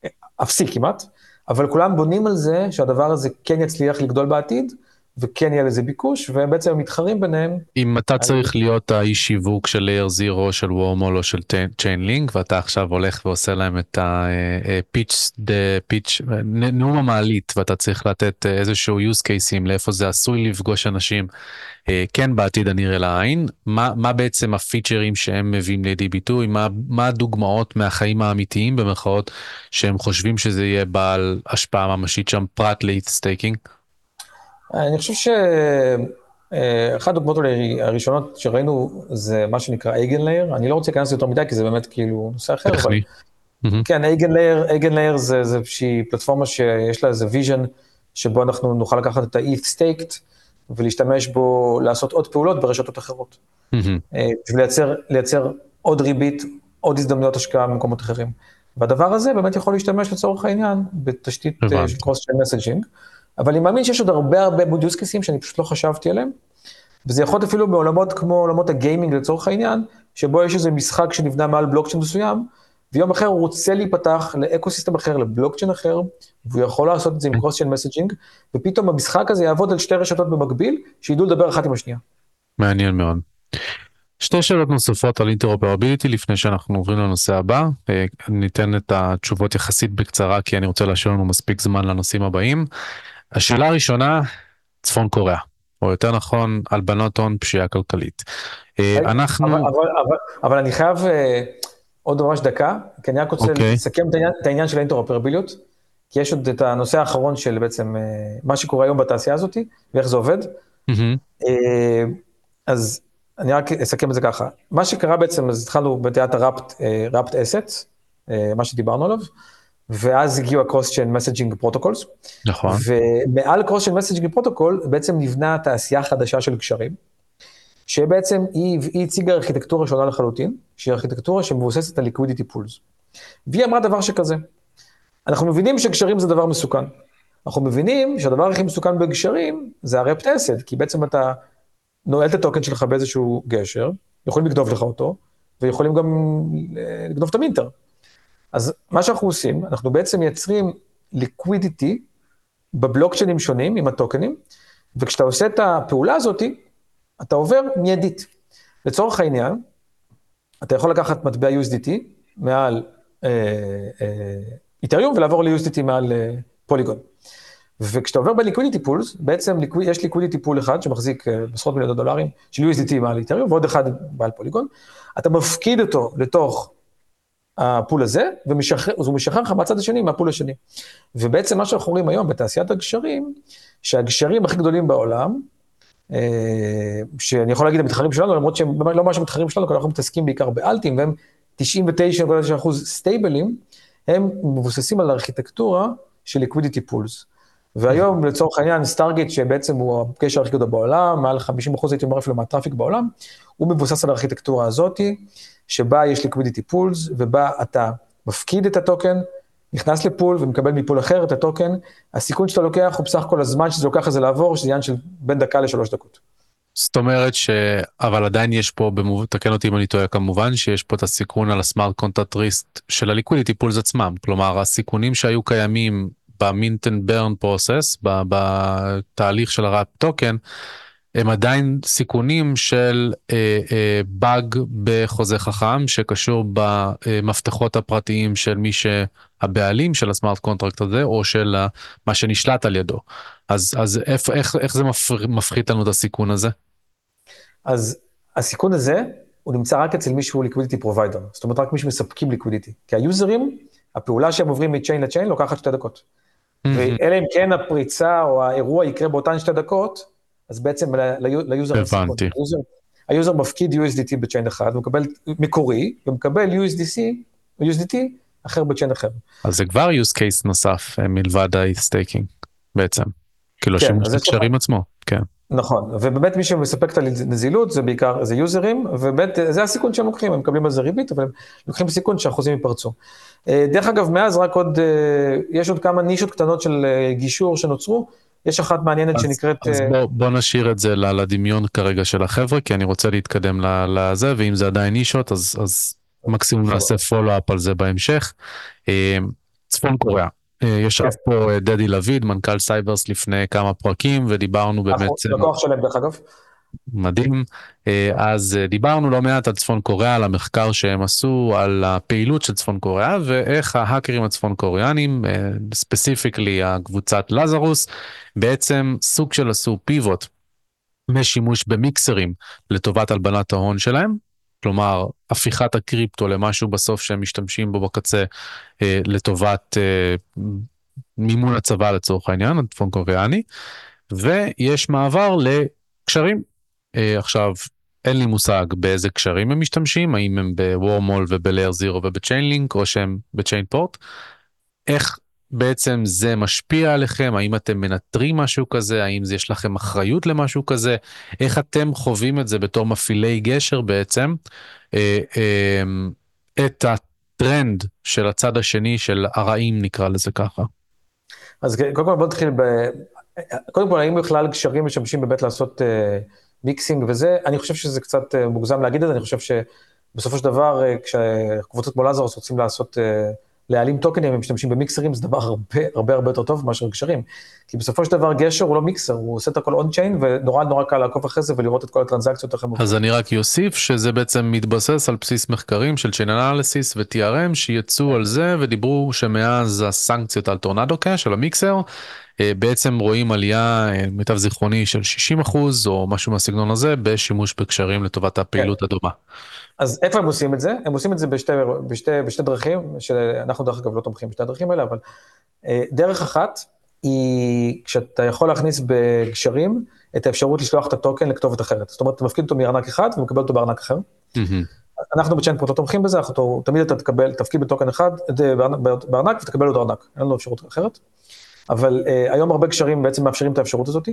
אה, אפסי כמעט, אבל כולם בונים על זה שהדבר הזה כן יצליח לגדול בעתיד, וכן יהיה לזה ביקוש, והם בעצם מתחרים ביניהם. אם אתה צריך להיות האיש שיווק של לייר זירו, של וורמול או של לינק, ואתה עכשיו הולך ועושה להם את הפיץ', pitch, נאום המעלית, ואתה צריך לתת אה, איזשהו use cases לאיפה זה עשוי לפגוש אנשים, אה, כן בעתיד הנראה לעין, מה, מה בעצם הפיצ'רים שהם מביאים לידי ביטוי, מה, מה הדוגמאות מהחיים האמיתיים במרכאות, שהם חושבים שזה יהיה בעל השפעה ממשית שם, פרט ל ETH staking? אני חושב שאחת הדוגמאות אולי הראשונות שראינו זה מה שנקרא EigenLayer, אני לא רוצה להיכנס יותר מדי כי זה באמת כאילו נושא אחר, אבל טכני. כן, EigenLayer, EigenLayer זה איזושהי פלטפורמה שיש לה איזה vision, שבו אנחנו נוכל לקחת את ה-ETH staked ולהשתמש בו, לעשות עוד פעולות ברשתות אחרות. אה, בשביל לייצר, לייצר עוד ריבית, עוד הזדמנויות השקעה במקומות אחרים. והדבר הזה באמת יכול להשתמש לצורך העניין בתשתית אה. של cross chain messaging, אבל אני מאמין שיש עוד הרבה הרבה cases שאני פשוט לא חשבתי עליהם, וזה יכול להיות אפילו בעולמות כמו עולמות ה gaming לצורך העניין, שבו יש איזה משחק שנבנה מעל בלוקצ'יין מסוים, ויום אחר הוא רוצה להיפתח ל ecosystem אחר, לבלוקצ'יין אחר, והוא יכול לעשות את זה עם cross chain messaging, ופתאום המשחק הזה יעבוד על שתי רשתות במקביל, שידעו לדבר אחת עם השנייה. מעניין מאוד. שתי שאלות נוספות על interoperability לפני שאנחנו עוברים לנושא הבא. אה, ניתן את התשובות יחסית בקצרה כי אני רוצה להשאיר לנו מספיק זמן לנושאים הבאים. השאלה הראשונה, צפון קוריאה, או יותר נכון, הלבנות הון פשיעה כלכלית. אה, רגע, אנחנו, אבל, אבל, אבל, אבל אני חייב אה, עוד ממש דקה, כי אני רק רוצה אוקיי. לסכם את העניין, את העניין של האינטרופרביליות, כי יש עוד את הנושא האחרון של בעצם אה, מה שקורה היום בתעשייה הזאת, ואיך זה עובד. מהמם, אה, אז אני רק אסכם את זה ככה. מה שקרה בעצם, אז התחלנו בתיאת הראפט, ראפט אסט, מה שדיברנו עליו, ואז הגיעו ה-cross chain messaging protocols, נכון, ומעל cross chain messaging protocol בעצם נבנה תעשייה חדשה של קשרים, שבעצם היא, היא הציגה ארכיטקטורה שונה לחלוטין, שהיא ארכיטקטורה שמבוססת על liquidity pools. והיא אמרה דבר שכזה, אנחנו מבינים שקשרים זה דבר מסוכן. אנחנו מבינים שהדבר הכי מסוכן בגשרים זה הרפט אסד, כי בעצם אתה נועל את הטוקן שלך באיזשהו גשר, יכולים לגנוב לך אותו, ויכולים גם אה, לגנוב את המינטר. אז מה שאנחנו עושים, אנחנו בעצם מייצרים ליקווידיטי בבלוקצ'יינים שונים עם הטוקנים, וכשאתה עושה את הפעולה הזאת, אתה עובר מיידית. לצורך העניין, אתה יכול לקחת מטבע USDT מעל אה, אה, איתריום ולעבור ל-USDT מעל אה, פוליגון. וכשאתה עובר ב-liquidity pools, בעצם ליקו- יש liquidity pool אחד שמחזיק אה, מיליונות דולרים של USDT מעל איתריום, ועוד אחד מעל פוליגון, אתה מפקיד אותו לתוך הפול הזה, ומשחרר- אז הוא משחרר לך מהצד השני, מהפול השני. ובעצם מה שאנחנו רואים היום בתעשיית הגשרים, שהגשרים הכי גדולים בעולם, אה, שאני יכול להגיד המתחרים שלנו, למרות שהם לא ממש המתחרים שלנו, כי אנחנו מתעסקים בעיקר באלטים, והם 99.9% סטייבלים, הם מבוססים על ארכיטקטורה של liquidity pools. והיום לצורך העניין סטארגט שבעצם הוא הקשר הכי גדול בעולם, מעל 50% הייתי אומר אפילו מהטראפיק בעולם, הוא מבוסס על הארכיטקטורה הזאתי, שבה יש liquidity pools, ובה אתה מפקיד את הטוקן, נכנס לפול ומקבל מפול אחר את הטוקן, הסיכון שאתה לוקח הוא בסך הכל הזמן שזה לוקח לזה לעבור, שזה עניין של בין דקה לשלוש דקות. זאת אומרת ש... אבל עדיין יש פה, במוב... תקן אותי אם אני טועה כמובן, שיש פה את הסיכון על ה smart contract risk של ה liquidity pools עצמם. כלומר, הסיכונים שהיו קיימים ב mint and burn process, בתהליך של ה wrapped token, הם עדיין סיכונים של אה, אה, באג בחוזה חכם שקשור במפתחות הפרטיים של מי שהבעלים של ה smart contract הזה או של מה שנשלט על ידו. אז, אז איך, איך, איך זה מפחית לנו את הסיכון הזה? אז הסיכון הזה הוא נמצא רק אצל מישהו liquidity provider, זאת אומרת רק מי שמספקים liquidity. כי היוזרים, הפעולה שהם עוברים מ chain ל chain לוקחת שתי דקות. Mm-hmm. ואלא אם כן הפריצה או האירוע יקרה באותן שתי דקות, אז בעצם ליוזר... הבנתי. היוזר, מפקיד USDT ב chain אחד, הוא מקבל מקורי, ומקבל USDC, USDT אחר ב chain אחר. אז זה כבר use case נוסף אה, מלבד ה-staking בעצם. כאילו כן, שימוש בגשרים עצמו, כן. נכון, ובאמת מי שמספק את הנזילות זה בעיקר, זה יוזרים, ובאמת זה הסיכון שהם לוקחים, הם מקבלים על זה ריבית, אבל הם לוקחים סיכון שהחוזים ייפרצו. אה, דרך אגב, מאז רק עוד, אה, יש עוד כמה נישות קטנות של גישור שנוצרו, יש אחת מעניינת אז, שנקראת... אז בוא, בוא נשאיר את זה לדמיון כרגע של החבר'ה, כי אני רוצה להתקדם לזה, ואם זה עדיין נישות, אז, אז מקסימום נעשה follow-up על זה בהמשך. צפון קוריאה. ישב כן. פה דדי לביא, מנכ"ל Cyvers לפני כמה פרקים, ודיברנו באמת... לקוח שלהם דרך אגב. מדהים. אה, אז אה, דיברנו לא מעט על צפון קוריאה, על המחקר שהם עשו, על הפעילות של צפון קוריאה ואיך ההאקרים הצפון קוריאנים, specifically אה, הקבוצת לזרוס, בעצם סוג של עשו pivot משימוש במיקסרים לטובת הלבנת ההון שלהם. כלומר, הפיכת הקריפטו למשהו בסוף שהם משתמשים בו בקצה לטובת מימון הצבא לצורך העניין, הצפון קוריאני, ויש מעבר לגשרים עכשיו, אין לי מושג באיזה גשרים הם משתמשים, האם הם בוורמהול ובלייר זירו ובצ'יינלינק או שהם בצ'יינפורט. איך בעצם זה משפיע עליכם, האם אתם מנטרים משהו כזה, האם זה יש לכם אחריות למשהו כזה, איך אתם חווים את זה בתור מפעילי גשר בעצם, אה, אה, את הטרנד של הצד השני של הרעים נקרא לזה ככה. אז קודם כל בוא נתחיל ב... קודם כל האם בכלל גשרים משמשים באמת לעשות... אה... מיקסינג וזה, אני חושב שזה קצת אה, מוגזם להגיד את זה, אני חושב שבסופו של דבר, אה, כשקבוצות כמו לזרוס רוצים לעשות, אה, להעלים טוקנים, הם משתמשים במיקסרים, זה דבר הרבה הרבה הרבה יותר טוב מאשר גשרים. כי בסופו של דבר גשר הוא לא מיקסר, הוא עושה את הכל און צ'יין, ונורא נורא קל לעקוב אחרי זה ולראות את כל הטרנזקציות איך עובדים. אז אני רק אוסיף שזה בעצם מתבסס על בסיס מחקרים של צ'יין אנליסיס ו-TRM שיצאו על זה ודיברו שמאז הסנקציות על טורנדו קאש, של המיקסר, בעצם רואים עלייה, אה, מיטב זיכרוני, של 60 אחוז או משהו מהסגנון הזה, בשימוש בקשרים לטובת הפעילות כן. הדומה. אז איפה הם עושים את זה? הם עושים את זה בשתי, בשתי, בשתי דרכים, שאנחנו דרך אגב לא תומכים בשתי הדרכים האלה, אבל אה, דרך אחת היא כשאתה יכול להכניס בגשרים את האפשרות לשלוח את הטוקן לכתובת אחרת. זאת אומרת, אתה מפקיד אותו מארנק אחד ומקבל אותו בארנק אחר. אנחנו בצ'יינפורט לא תומכים בזה, אנחנו תמיד אתה תקבל, תפקיד בטוקן אחד בארנק ותקבל אותו ארנק, אין לנו אפשרות אחרת. אבל uh, היום הרבה גשרים בעצם מאפשרים את האפשרות הזאת.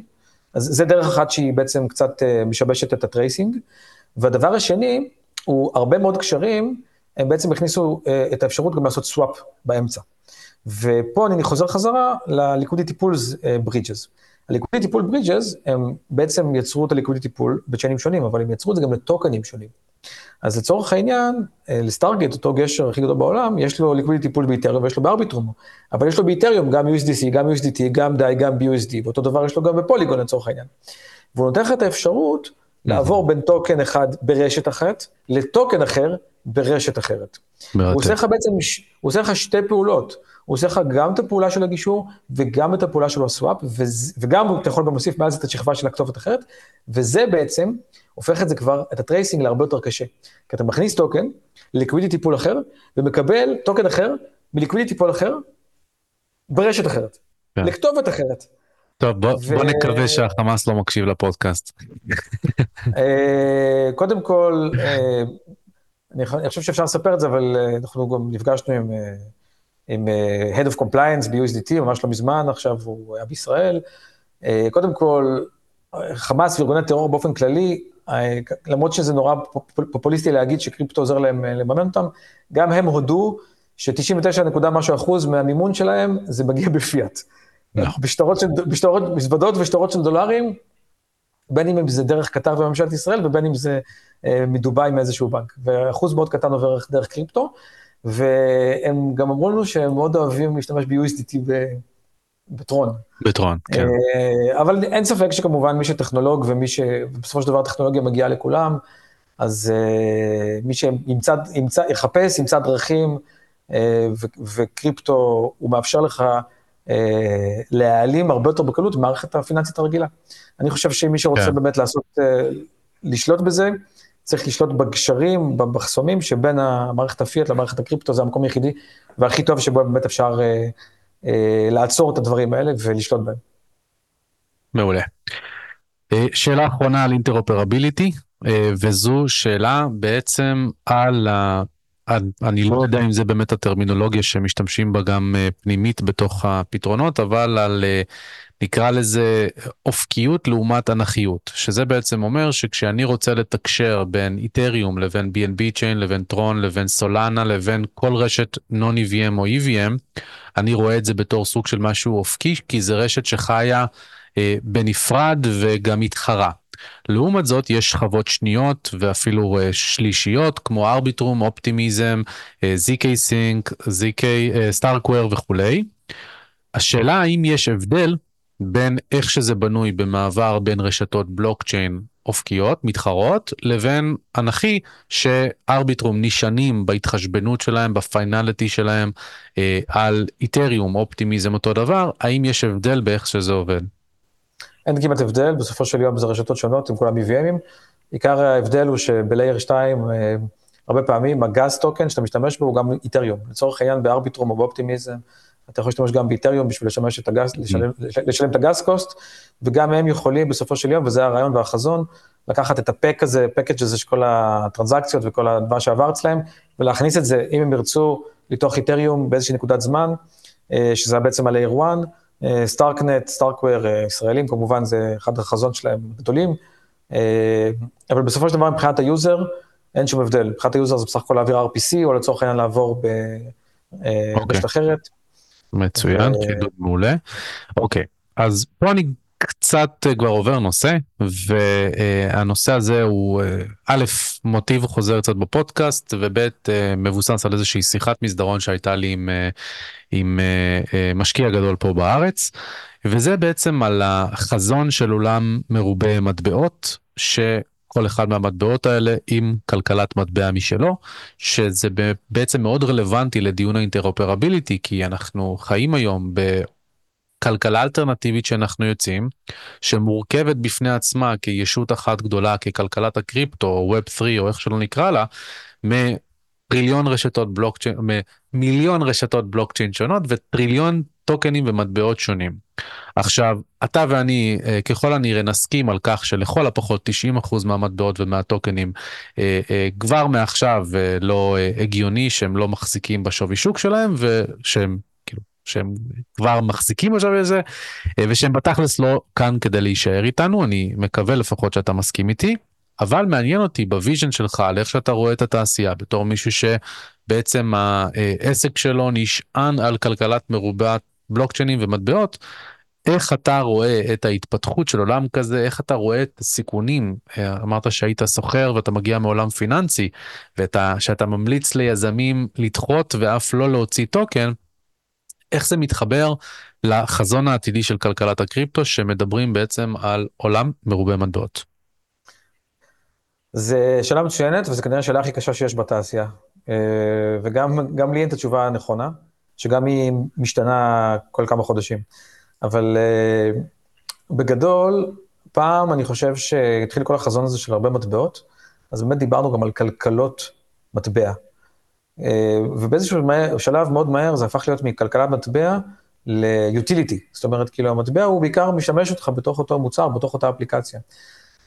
אז זה דרך אחת שהיא בעצם קצת uh, משבשת את ה tracing. והדבר השני, הוא הרבה מאוד גשרים, הם בעצם הכניסו uh, את האפשרות גם לעשות swap באמצע. ופה אני חוזר חזרה pools uh, bridges. ה-liquidity pool bridges, הם בעצם יצרו את ה-liquidity pool ב chain־ים שונים, אבל הם יצרו את זה גם לטוקנים שונים. אז לצורך העניין, אה, לסטארגט, אותו גשר הכי גדול בעולם, יש לו liquidity pool באיתריום ויש לו בארביטרום, אבל יש לו באיתריום גם USDC, גם USDT, גם DAI, גם BUSD, ואותו דבר יש לו גם בפוליגון לצורך העניין. והוא נותן לך את האפשרות לעבור בין טוקן אחד ברשת אחת לטוקן אחר ברשת אחרת. הוא עושה לך בעצם, הוא עושה לך שתי פעולות. הוא עושה לך גם את הפעולה של הגישור וגם את הפעולה של ה swap, וגם אתה יכול גם להוסיף זה את השכבה של הכתובת אחרת, וזה בעצם הופך את זה כבר, את ה tracing להרבה יותר קשה. כי אתה מכניס טוקן ל liquidity pool אחר, ומקבל טוקן אחר מ liquidity pool אחר ברשת אחרת, כן. לכתובת אחרת. טוב, בוא, ו... בוא נקווה שהחמאס לא מקשיב לפודקאסט. אה, קודם כל, אה, אני חושב שאפשר לספר את זה, אבל אה, אנחנו גם נפגשנו עם, עם Head of Compliance ב-USDT, ממש לא מזמן, עכשיו הוא היה בישראל. קודם כל, חמאס וארגוני טרור באופן כללי, למרות שזה נורא פופוליסטי להגיד שקריפטו עוזר להם לממן אותם, גם הם הודו ש-99 נקודה משהו אחוז מהמימון שלהם זה מגיע בפיאט. נכון. בשטרות של, בשטרות, מזוודות ושטרות של דולרים, בין אם זה דרך קטר וממשלת ישראל ובין אם זה אה, מדובאי מאיזשהו בנק. ואחוז מאוד קטן עובר דרך קריפטו, והם גם אמרו לנו שהם מאוד אוהבים להשתמש ב-USDT בטרון. בטרון, כן. אה, אבל אין ספק שכמובן מי שטכנולוג ומי שבסופו של דבר הטכנולוגיה מגיעה לכולם, אז אה, מי שימצא, ימצא, יחפש, ימצא דרכים, אה, וקריפטו, הוא מאפשר לך להעלים הרבה יותר בקלות ממערכת הפיננסית הרגילה. אני חושב שמי שרוצה כן. באמת לעשות, לשלוט בזה, צריך לשלוט בגשרים, במחסומים שבין המערכת הפיאט למערכת הקריפטו, זה המקום היחידי והכי טוב שבו באמת אפשר אה, לעצור את הדברים האלה ולשלוט בהם. מעולה. אה, שאלה אחרונה על אינטרופרביליטי, אה, וזו שאלה בעצם על. אני לא יודע. אם זה באמת הטרמינולוגיה שמשתמשים בה גם פנימית בתוך הפתרונות, אבל על נקרא לזה אופקיות לעומת אנכיות, שזה בעצם אומר שכשאני רוצה לתקשר בין איתריום לבין BNB Chain לבין טרון לבין סולנה לבין כל רשת non-EVM או EVM, אני רואה את זה בתור סוג של משהו אופקי, כי זה רשת שחיה אה, בנפרד וגם מתחרה. לעומת זאת יש שכבות שניות ואפילו אה, שלישיות כמו ארביטרום, אופטימיזם, אה, ZK Sync, ZK סטארקוור וכולי. השאלה האם יש הבדל בין איך שזה בנוי במעבר בין רשתות בלוקצ'יין אופקיות, מתחרות, לבין אנכי שארביטרום נשענים בהתחשבנות שלהם, בפיינליטי שלהם, אה, על איתריום, אופטימיזם אותו דבר, האם יש הבדל באיך שזה עובד? אין כמעט הבדל, בסופו של יום זה רשתות שונות, הם כולם EVMים. עיקר ההבדל הוא שבלייר 2, אה, הרבה פעמים הגז טוקן שאתה משתמש בו הוא גם איתריום. לצורך העניין בארביטרום או באופטימיזם, אתה יכול להשתמש גם באיתריום בשביל לשמש את הגז, לשלם, לשלם את הגז קוסט, וגם הם יכולים בסופו של יום, וזה הרעיון והחזון, לקחת את הפק הזה, פקאג' הזה של כל הטרנזקציות וכל הדבר שעבר אצלהם, ולהכניס את זה, אם הם ירצו, לתוך איתריום באיזושהי נקודת זמן, אה, שזה בעצם layer 1, סטארקנט, סטארקוור, ישראלים, כמובן זה אחד החזון שלהם הגדולים, אה, אבל בסופו של דבר מבחינת ה user, אין שום הבדל. מבחינת ה user זה בסך הכל להעביר RPC, או לצורך העניין לעבור ברשת אה, אוקיי. אחרת. מצוין, חידוד מעולה. אוקיי, אז פה אני קצת כבר עובר נושא, והנושא הזה הוא אה, א', מוטיב חוזר קצת בפודקאסט, וב', אה, מבוסס על איזושהי שיחת מסדרון שהייתה לי עם, אה, עם משקיע גדול פה בארץ, וזה בעצם על החזון של עולם מרובה מטבעות, ש... כל אחד מהמטבעות האלה עם כלכלת מטבע משלו, שזה בעצם מאוד רלוונטי לדיון האינטרופרביליטי, כי אנחנו חיים היום בכלכלה אלטרנטיבית שאנחנו יוצאים, שמורכבת בפני עצמה כישות אחת גדולה, ככלכלת הקריפטו, או Web 3, או איך שלא נקרא לה, מטריליון רשתות בלוקצ'יין, מיליון רשתות בלוקצ'יין שונות וטריליון טוקנים ומטבעות שונים. עכשיו, אתה ואני אה, ככל הנראה נסכים על כך שלכל הפחות 90% מהמטבעות ומהטוקנים אה, אה, כבר מעכשיו לא הגיוני שהם לא מחזיקים בשווי שוק שלהם ושהם שהם כבר מחזיקים בשווי הזה ושהם בתכלס לא כאן כדי להישאר איתנו, אני מקווה לפחות שאתה מסכים איתי. אבל מעניין אותי ב vision שלך על איך שאתה רואה את התעשייה בתור מישהו שבעצם העסק שלו נשען על כלכלת מרובת בלוקצ'יינים ומטבעות, איך אתה רואה את ההתפתחות של עולם כזה, איך אתה רואה את הסיכונים, אמרת שהיית סוחר ואתה מגיע מעולם פיננסי, ושאתה ממליץ ליזמים לדחות ואף לא להוציא טוקן, איך זה מתחבר לחזון העתידי של כלכלת הקריפטו, שמדברים בעצם על עולם מרובה מטבעות. זה שאלה מצוינת, וזו כנראה השאלה הכי קשה שיש בתעשייה. אה, וגם לי אין את התשובה הנכונה. שגם היא משתנה כל כמה חודשים. אבל uh, בגדול, פעם אני חושב שהתחיל כל החזון הזה של הרבה מטבעות, אז באמת דיברנו גם על כלכלות מטבע. Uh, ובאיזשהו שלב מאוד מהר זה הפך להיות מכלכלת מטבע ליוטיליטי. זאת אומרת, כאילו המטבע הוא בעיקר משמש אותך בתוך אותו מוצר, בתוך אותה אפליקציה.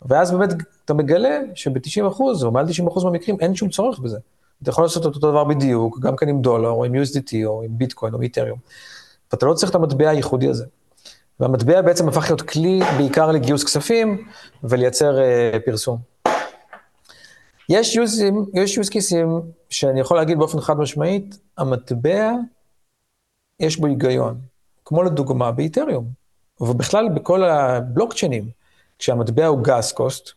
ואז באמת אתה מגלה שב-90% או מעל 90% מהמקרים אין שום צורך בזה. אתה יכול לעשות את אותו דבר בדיוק, גם כן עם דולר, או עם USDT, או עם ביטקוין, או איתריום. ואתה לא צריך את המטבע הייחודי הזה. והמטבע בעצם הפך להיות כלי בעיקר לגיוס כספים ולייצר uh, פרסום. יש יוזים, יש cases שאני יכול להגיד באופן חד משמעית, המטבע, יש בו היגיון. כמו לדוגמה באיתריום, ובכלל בכל הבלוקצ'יינים, כשהמטבע הוא גס קוסט,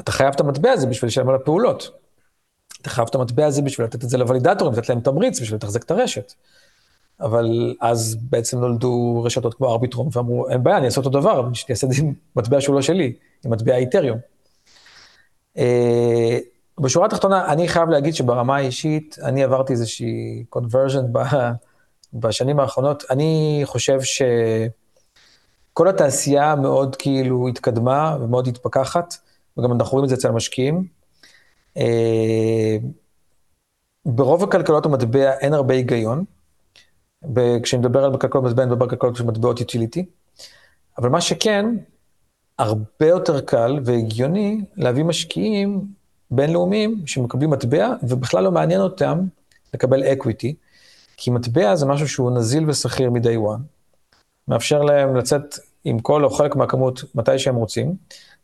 אתה חייב את המטבע הזה בשביל לשלם על הפעולות. אתה חייב את המטבע הזה בשביל לתת את זה לוולידטורים, לתת להם תמריץ בשביל לתחזק את הרשת. אבל אז בעצם נולדו רשתות כמו ארביטרום ואמרו, אין בעיה, אני אעשה אותו דבר, אני אעשה את זה עם מטבע שהוא לא שלי, עם מטבע איתריום. אה, בשורה התחתונה, אני חייב להגיד שברמה האישית, אני עברתי איזושהי conversion בשנים האחרונות. אני חושב שכל התעשייה מאוד כאילו התקדמה ומאוד התפכחת, וגם אנחנו רואים את זה אצל המשקיעים. אה, ברוב הכלכלות המטבע אין הרבה היגיון. כשאני מדבר על כלכלות מטבע, אני מדבר על כלכלות מטבעות utility. אבל מה שכן, הרבה יותר קל והגיוני להביא משקיעים בינלאומיים שמקבלים מטבע, ובכלל לא מעניין אותם לקבל equity, כי מטבע זה משהו שהוא נזיל ושכיר מ-day one, מאפשר להם לצאת עם כל או חלק מהכמות מתי שהם רוצים,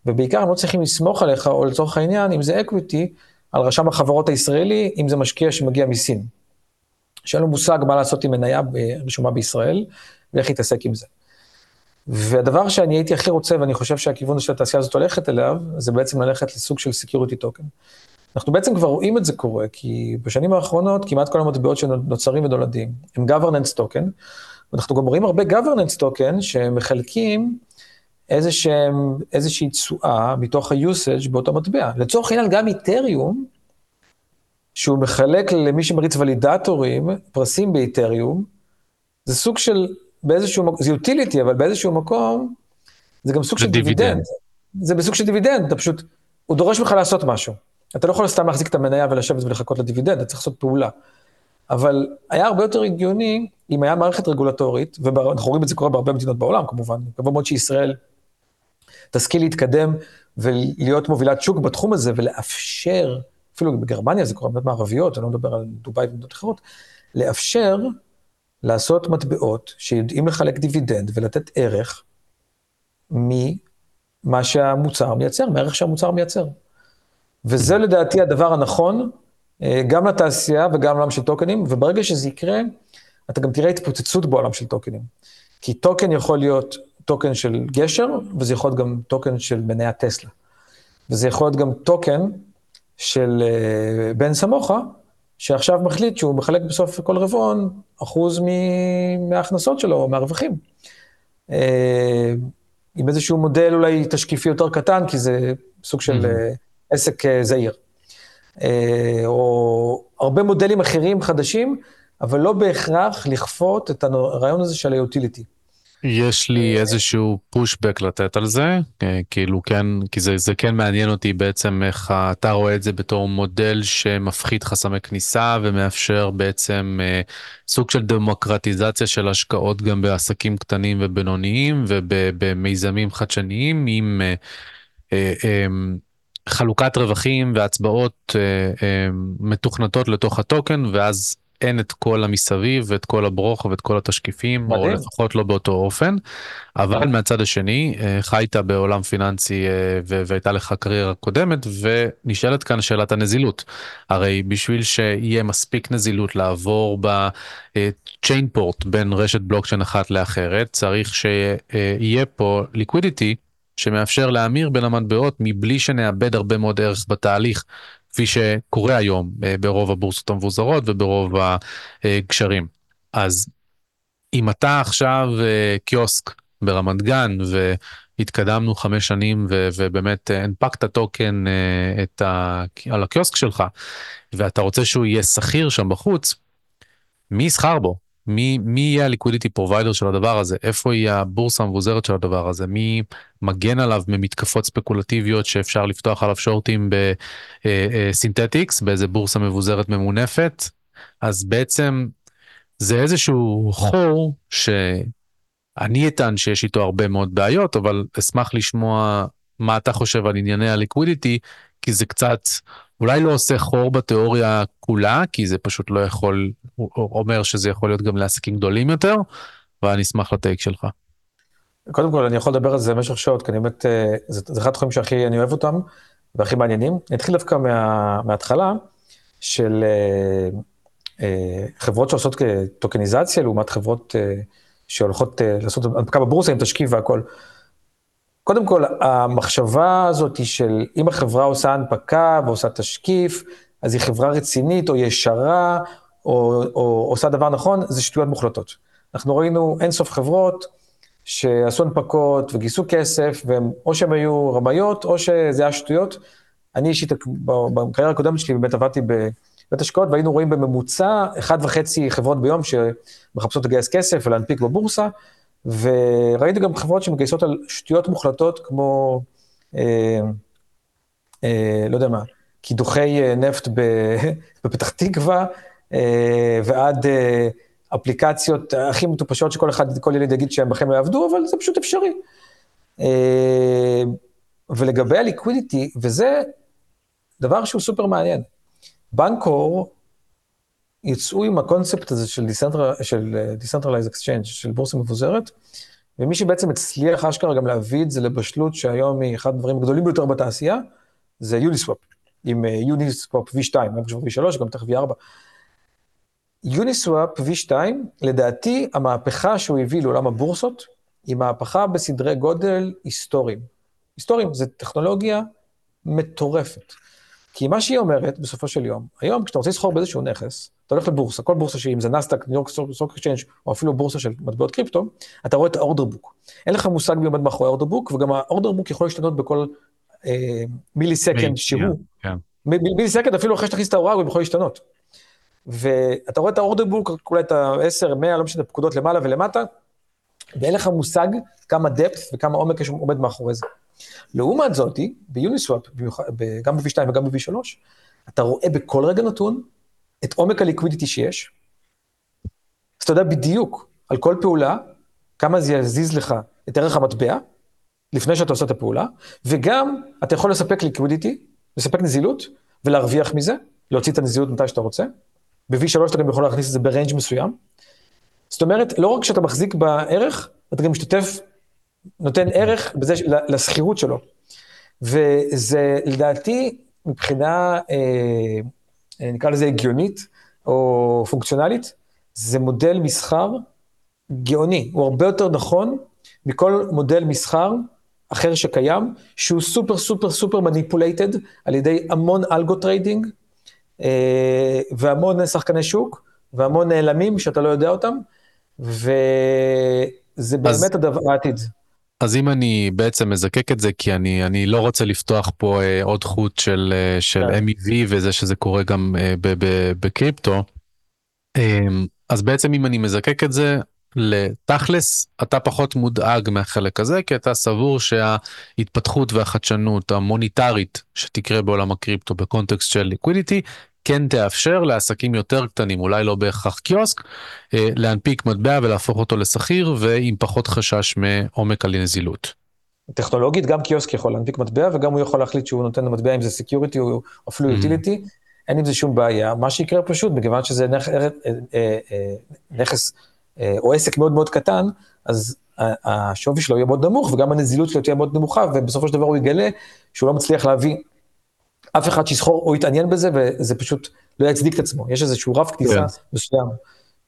ובעיקר הם לא צריכים לסמוך עליך, או לצורך העניין, אם זה equity, על רשם החברות הישראלי, אם זה משקיע שמגיע מסין. שאין לו מושג מה לעשות עם מניה רשומה בישראל, ואיך להתעסק עם זה. והדבר שאני הייתי הכי רוצה, ואני חושב שהכיוון של התעשייה הזאת הולכת אליו, זה בעצם ללכת לסוג של security token. אנחנו בעצם כבר רואים את זה קורה, כי בשנים האחרונות כמעט כל המטבעות שנוצרים ונולדים הם governance token, ואנחנו גם רואים הרבה governance token שמחלקים איזשהם, איזושהי תשואה מתוך ה-usage באותו מטבע. לצורך העניין גם איתריום, שהוא מחלק למי שמריץ validator־ים, פרסים באיתריום, זה סוג של, באיזשהו מקום, זה utility, אבל באיזשהו מקום, זה גם סוג של דיבידנד. זה בסוג של דיבידנד, אתה פשוט, הוא דורש ממך לעשות משהו. אתה לא יכול סתם להחזיק את המניה ולשבת ולחכות לדיבידנד, אתה צריך לעשות פעולה. אבל היה הרבה יותר הגיוני אם היה מערכת רגולטורית, ואנחנו רואים את זה קורה בהרבה מדינות בעולם כמובן, מקווה מאוד שישראל תשכיל להתקדם ולהיות מובילת שוק בתחום הזה ולאפשר, אפילו בגרמניה זה קורה במדינות מערביות, אני לא מדבר על דובאי ומדינות אחרות, לאפשר לעשות מטבעות שיודעים לחלק דיבידנד ולתת ערך ממה שהמוצר מייצר, מערך שהמוצר מייצר. וזה לדעתי הדבר הנכון, אה, גם לתעשייה וגם לעולם של טוקנים, וברגע שזה יקרה, אתה גם תראה התפוצצות בעולם של טוקנים. כי טוקן יכול להיות טוקן של גשר, וזה יכול להיות גם טוקן של מניה טסלה. וזה יכול להיות גם טוקן של uh, בן סמוכה, שעכשיו מחליט שהוא מחלק בסוף כל רבעון אחוז מההכנסות שלו, מהרווחים. Uh, עם איזשהו מודל אולי תשקיפי יותר קטן, כי זה סוג של mm-hmm. עסק uh, זעיר. או הרבה מודלים אחרים חדשים, אבל לא בהכרח לכפות את הרעיון הזה של היוטיליטי. יש לי איזשהו פושבק לתת על זה, אה, כאילו כן, כי זה, זה כן מעניין אותי בעצם איך אתה רואה את זה בתור מודל שמפחית חסמי כניסה ומאפשר בעצם אה, סוג של דמוקרטיזציה של השקעות גם בעסקים קטנים ובינוניים ובמיזמים חדשניים עם אה, אה, אה, חלוקת רווחים והצבעות אה, אה, מתוכנתות לתוך הטוקן ואז אין את כל המסביב ואת כל הברוך ואת כל התשקיפים, מדהים. או לפחות לא באותו אופן. אבל מהצד השני, אה, חיית בעולם פיננסי אה, והייתה לך קריירה קודמת, ונשאלת כאן שאלת הנזילות. הרי בשביל שיהיה מספיק נזילות לעבור בצ'יינפורט בין רשת בלוקצ'יין אחת לאחרת, צריך שיהיה פה ליקווידיטי. שמאפשר להמיר בין המטבעות מבלי שנאבד הרבה מאוד ערך בתהליך. כפי שקורה היום אה, ברוב הבורסות המבוזרות וברוב הגשרים. אז אם אתה עכשיו אה, קיוסק ברמת גן והתקדמנו חמש שנים ו- ובאמת הנפקת טוקן אה, את ה- על הקיוסק שלך ואתה רוצה שהוא יהיה סחיר שם בחוץ, מי יסחר בו? מי, מי יהיה ה liquidity provider של הדבר הזה? איפה יהיה הבורסה המבוזרת של הדבר הזה? מי מגן עליו ממתקפות ספקולטיביות שאפשר לפתוח עליו שורטים בסינתטיקס, באיזה בורסה מבוזרת ממונפת? אז בעצם זה איזשהו חור שאני אטען שיש איתו הרבה מאוד בעיות, אבל אשמח לשמוע מה אתה חושב על ענייני הליקווידיטי, כי זה קצת אולי לא עושה חור בתיאוריה כולה, כי זה פשוט לא יכול, הוא אומר שזה יכול להיות גם לעסקים גדולים יותר, ואני אשמח לטייק שלך. קודם כל, אני יכול לדבר על זה במשך שעות, כי אני באמת, אה, זה, זה אחד התחומים שהכי אני אוהב אותם. והכי מעניינים. אני אתחיל דווקא מה, מההתחלה של אה, אה, חברות שעושות טוקניזציה לעומת חברות אה, שהולכות אה, לעשות הנפקה בבורסה עם תשקיף והכל. קודם כל, המחשבה הזאת היא של אם החברה עושה הנפקה ועושה תשקיף, אז היא חברה רצינית או ישרה או, או עושה דבר נכון, זה שטויות מוחלטות. אנחנו ראינו אינסוף חברות שעשו הנפקות וגייסו כסף, והם, או שהם היו רמאיות או שזה היה שטויות. אני אישית, בקריירה הקודמת שלי באמת עבדתי בבית השקעות, והיינו רואים בממוצע אחת וחצי חברות ביום שמחפשות לגייס כסף ולהנפיק בבורסה, וראיתי גם חברות שמגייסות על שטויות מוחלטות כמו, אה, אה, לא יודע מה, קידוחי אה, נפט בפתח תקווה, אה, ועד אה, אפליקציות הכי מטופשות שכל אחד, כל ילד יגיד שהם בכם לא יעבדו, אבל זה פשוט אפשרי. אה, ולגבי הליקווידיטי, וזה דבר שהוא סופר מעניין. בנקור יצאו עם הקונספט הזה של Decentralized Exchange, של בורסה מבוזרת, ומי שבעצם הצליח אשכרה גם להביא את זה לבשלות שהיום היא אחד הדברים הגדולים ביותר בתעשייה, זה יוניסוואפ, עם יוניסוואפ V2, V3, גם תכף V4. יוניסוואפ V2, לדעתי, המהפכה שהוא הביא לעולם הבורסות, היא מהפכה בסדרי גודל היסטוריים. היסטוריים, זו טכנולוגיה מטורפת. כי מה שהיא אומרת, בסופו של יום, היום כשאתה רוצה לסחור באיזשהו נכס, אתה הולך לבורסה, כל בורסה שהיא, אם זה נאסד"ק, ניו יורק סטוק אקשיינג' או אפילו בורסה של מטבעות קריפטו, אתה רואה את ה order book. אין לך מושג מי עומד מאחורי ה order book, וגם ה order book יכול להשתנות בכל אה, millisecond שהוא. Yeah, yeah. millisecond, אפילו אחרי שתכניס את ההוראה, הוא יכול להשתנות. ואתה רואה את ה order book, אולי את ה-10, 100, לא משנה, פקודות למעלה ולמטה, ואין לך מושג כמה depth וכמה עומק יש עומד מאחורי זה. לעומת זאתי, ביוניסוואפ, גם ב-V2 וגם ב-V3, אתה רואה בכל רגע נתון את עומק ה liquidity שיש, אז אתה יודע בדיוק על כל פעולה, כמה זה יזיז לך את ערך המטבע, לפני שאתה עושה את הפעולה, וגם אתה יכול לספק liquidity, לספק נזילות, ולהרוויח מזה, להוציא את הנזילות מתי שאתה רוצה. ב-V3 אתה גם יכול להכניס את זה ב range מסוים. זאת אומרת, לא רק שאתה מחזיק בערך, אתה גם משתתף, נותן ערך בזה, לסחירות שלו. וזה לדעתי, מבחינה, אה, נקרא לזה הגיונית, או פונקציונלית, זה מודל מסחר גאוני, הוא הרבה יותר נכון מכל מודל מסחר אחר שקיים, שהוא סופר סופר סופר manipulated על ידי המון algo trading, אה, והמון שחקני שוק, והמון נעלמים שאתה לא יודע אותם, וזה באמת אז, הדבר העתיד. אז אם אני בעצם מזקק את זה, כי אני, אני לא רוצה לפתוח פה אה, עוד חוט של, אה, של כן. MEV וזה שזה קורה גם אה, בקריפטו, אה, אז בעצם אם אני מזקק את זה, לתכלס אתה פחות מודאג מהחלק הזה כי אתה סבור שההתפתחות והחדשנות המוניטרית שתקרה בעולם הקריפטו בקונטקסט של liquidity כן תאפשר לעסקים יותר קטנים, אולי לא בהכרח קיוסק, אה, להנפיק מטבע ולהפוך אותו לסחיר ועם פחות חשש מעומק על נזילות. טכנולוגית גם קיוסק יכול להנפיק מטבע וגם הוא יכול להחליט שהוא נותן למטבע אם זה security או אפילו יוטיליטי, mm-hmm. אין עם זה שום בעיה. מה שיקרה פשוט, מכיוון שזה נכ... אה, אה, נכס או עסק מאוד מאוד קטן, אז השווי שלו יהיה מאוד נמוך וגם הנזילות שלו תהיה מאוד נמוכה ובסופו של דבר הוא יגלה שהוא לא מצליח להביא אף אחד שיסחור או יתעניין בזה, וזה פשוט לא יצדיק את עצמו. יש איזשהו רף כניסה. כן. מסוים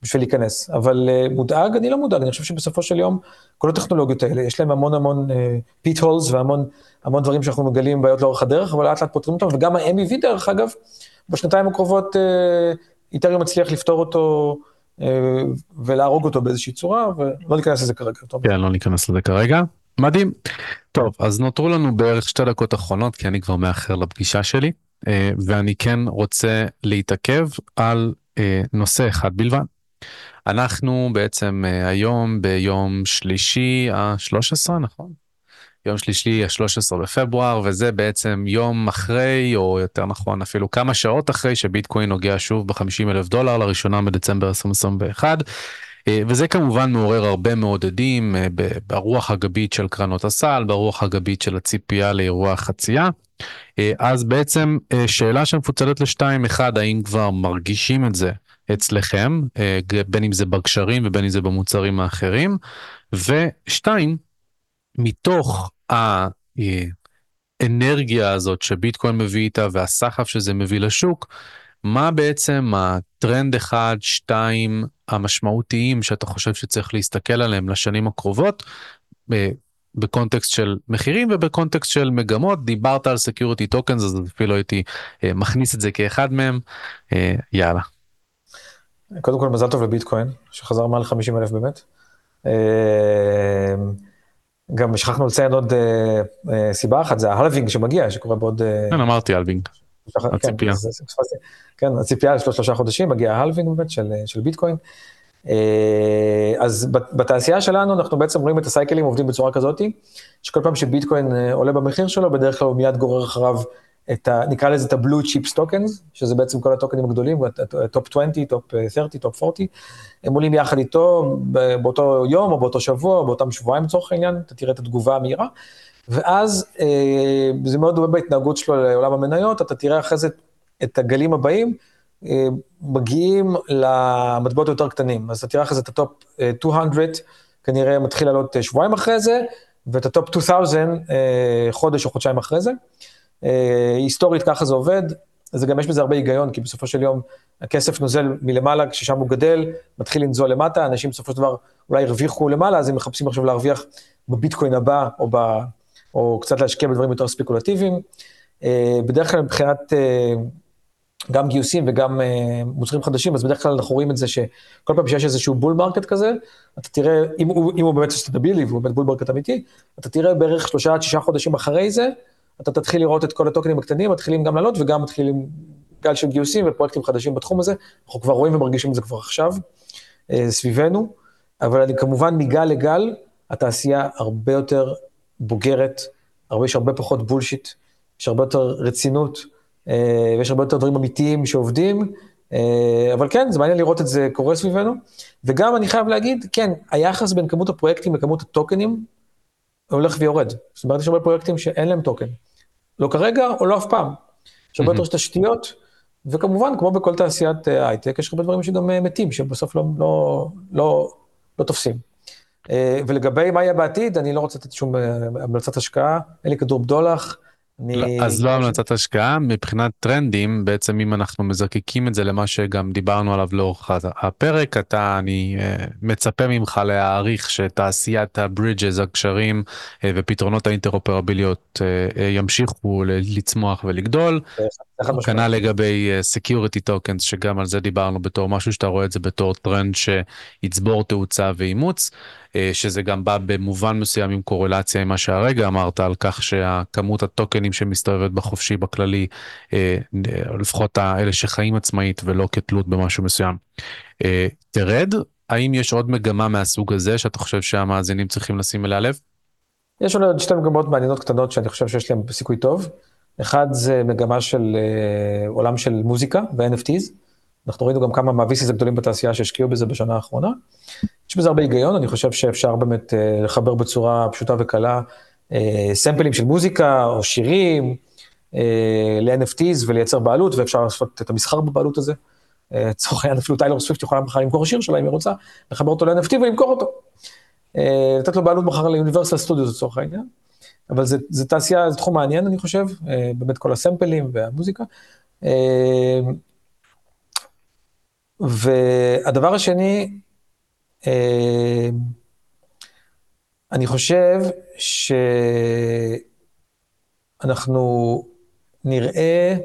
בשביל להיכנס. אבל uh, מודאג, אני לא מודאג, אני חושב שבסופו של יום, כל הטכנולוגיות האלה, יש להם המון המון pit אה, holes והמון המון דברים שאנחנו מגלים בעיות לאורך הדרך, אבל לאט לאט פותרים אותם, וגם ה-MEV דרך אגב, בשנתיים הקרובות איתריום אה, מצליח לפתור אותו. אה, ולהרוג אותו באיזושהי צורה, ולא ניכנס לזה כרגע. כן, לא ניכנס לזה כרגע. מדהים. טוב, אז נותרו לנו בערך שתי דקות אחרונות, כי אני כבר מאחר לפגישה שלי, אה, ואני כן רוצה להתעכב על אה, נושא אחד בלבד. אנחנו בעצם אה, היום ביום שלישי ה-13, נכון? יום שלישי ה-13 בפברואר, וזה בעצם יום אחרי, או יותר נכון אפילו כמה שעות אחרי שביטקוין נוגע שוב ב-50 אלף דולר לראשונה בדצמבר 2021. אה, וזה כמובן מעורר הרבה מעודדים אה, ברוח הגבית של קרנות הסל, ברוח הגבית של הציפייה לאירוע החצייה. אה, אז בעצם שאלה שמפוצלת לשתיים, אחד, האם כבר מרגישים את זה אצלכם, בין אם זה בקשרים ובין אם זה במוצרים האחרים, ושתיים, מתוך ה... האנרגיה הזאת שביטקוין מביא איתה והסחף שזה מביא לשוק, מה בעצם הטרנד אחד, שתיים המשמעותיים שאתה חושב שצריך להסתכל עליהם לשנים הקרובות, בקונטקסט של מחירים ובקונטקסט של מגמות, דיברת על security tokens אז אפילו הייתי מכניס את זה כאחד מהם, יאללה. קודם כל מזל טוב לביטקוין, שחזר מעל 50 אלף באמת. גם שכחנו לציין עוד סיבה אחת, זה ה halving שמגיע, שקורה בעוד... כן, אמרתי halving. הציפייה. כן, הציפייה של שלושה חודשים, מגיע ה halving באמת של ביטקוין. אז בתעשייה שלנו אנחנו בעצם רואים את הסייקלים עובדים בצורה כזאת, שכל פעם שביטקוין עולה במחיר שלו, בדרך כלל הוא מיד גורר אחריו את ה... נקרא לזה את ה-blue chip tokens, שזה בעצם כל הטוקנים הגדולים, top 20, top 30, top 40, הם עולים יחד איתו באותו יום או באותו שבוע או באותם שבועיים לצורך העניין, אתה תראה את התגובה המהירה. ואז זה מאוד דומה בהתנהגות שלו לעולם המניות, אתה תראה אחרי זה את הגלים הבאים, מגיעים למטבעות יותר קטנים. אז אתה תראה אחרי זה את ה top 200, כנראה מתחיל לעלות שבועיים אחרי זה, ואת ה top 2000 חודש או חודשיים אחרי זה. היסטורית ככה זה עובד, אז גם יש בזה הרבה היגיון, כי בסופו של יום הכסף נוזל מלמעלה, כששם הוא גדל, מתחיל לנזול למטה, אנשים בסופו של דבר אולי הרוויחו למעלה, אז הם מחפשים עכשיו להרוויח בביטקוין הבא, או, ב, או קצת להשקיע בדברים יותר ספקולטיביים. בדרך כלל מבחינת גם גיוסים וגם מוצרים חדשים, אז בדרך כלל אנחנו רואים את זה שכל פעם שיש איזשהו bull market כזה, אתה תראה, אם הוא, אם הוא באמת סטבילי והוא באמת bull market אמיתי, אתה תראה בערך שלושה עד שישה חודשים אחרי זה, אתה תתחיל לראות את כל הטוקנים הקטנים, מתחילים גם לעלות וגם מתחילים גל של גיוסים ופרויקטים חדשים בתחום הזה. אנחנו כבר רואים ומרגישים את זה כבר עכשיו, סביבנו, אבל אני כמובן מגל לגל, התעשייה הרבה יותר בוגרת, הרבה, יש הרבה פחות בולשיט, יש הרבה יותר רצינות, ויש הרבה יותר דברים אמיתיים שעובדים, אבל כן, זה מעניין לראות את זה קורה סביבנו, וגם אני חייב להגיד, כן, היחס בין כמות הפרויקטים לכמות הטוקנים, הולך ויורד. זאת אומרת, יש הרבה פרויקטים שאין להם טוקן. לא כרגע, או לא אף פעם. יש הרבה יותר תשתיות, וכמובן, כמו בכל תעשיית הייטק, יש הרבה דברים שגם מתים, שבסוף לא, לא, לא, לא תופסים. ולגבי מה יהיה בעתיד, אני לא רוצה לתת שום המלצת השקעה, אין לי כדור בדולח. אני... אז לא המלצת השקעה, מבחינת טרנדים, בעצם אם אנחנו מזקקים את זה למה שגם דיברנו עליו לאורך הפרק, אתה, אני מצפה ממך להעריך שתעשיית ה bridges, הקשרים ופתרונות האינטרופרביליות ימשיכו לצמוח ולגדול. כנ"ל לגבי security tokens, שגם על זה דיברנו בתור משהו שאתה רואה את זה בתור טרנד שיצבור תאוצה ואימוץ. שזה גם בא במובן מסוים עם קורלציה עם מה שהרגע אמרת על כך שהכמות הטוקנים שמסתובבת בחופשי בכללי, לפחות האלה שחיים עצמאית ולא כתלות במשהו מסוים, תרד. האם יש עוד מגמה מהסוג הזה שאתה חושב שהמאזינים צריכים לשים אליה לב? יש עוד שתי מגמות מעניינות קטנות שאני חושב שיש להן סיכוי טוב. אחד זה מגמה של עולם של מוזיקה ו-NFTs. אנחנו ראינו גם כמה מהוויסיס הגדולים בתעשייה שהשקיעו בזה בשנה האחרונה. יש בזה הרבה היגיון, אני חושב שאפשר באמת uh, לחבר בצורה פשוטה וקלה uh, סמפלים של מוזיקה או שירים ל-NFTs ולייצר בעלות, ואפשר לעשות את המסחר בבעלות הזה. לצורך העניין אפילו טיילור סוויפט יכולה מחר למכור שיר שלה אם היא רוצה, לחבר אותו ל-NFT ולמכור אותו. לתת לו בעלות מחר לאוניברסיטל סטודיו לצורך העניין. אבל זה, זה תעשייה, זה תחום מעניין אני חושב, uh, באמת כל הסמפלים והמוזיקה. Uh, והדבר השני, אני חושב שאנחנו נראה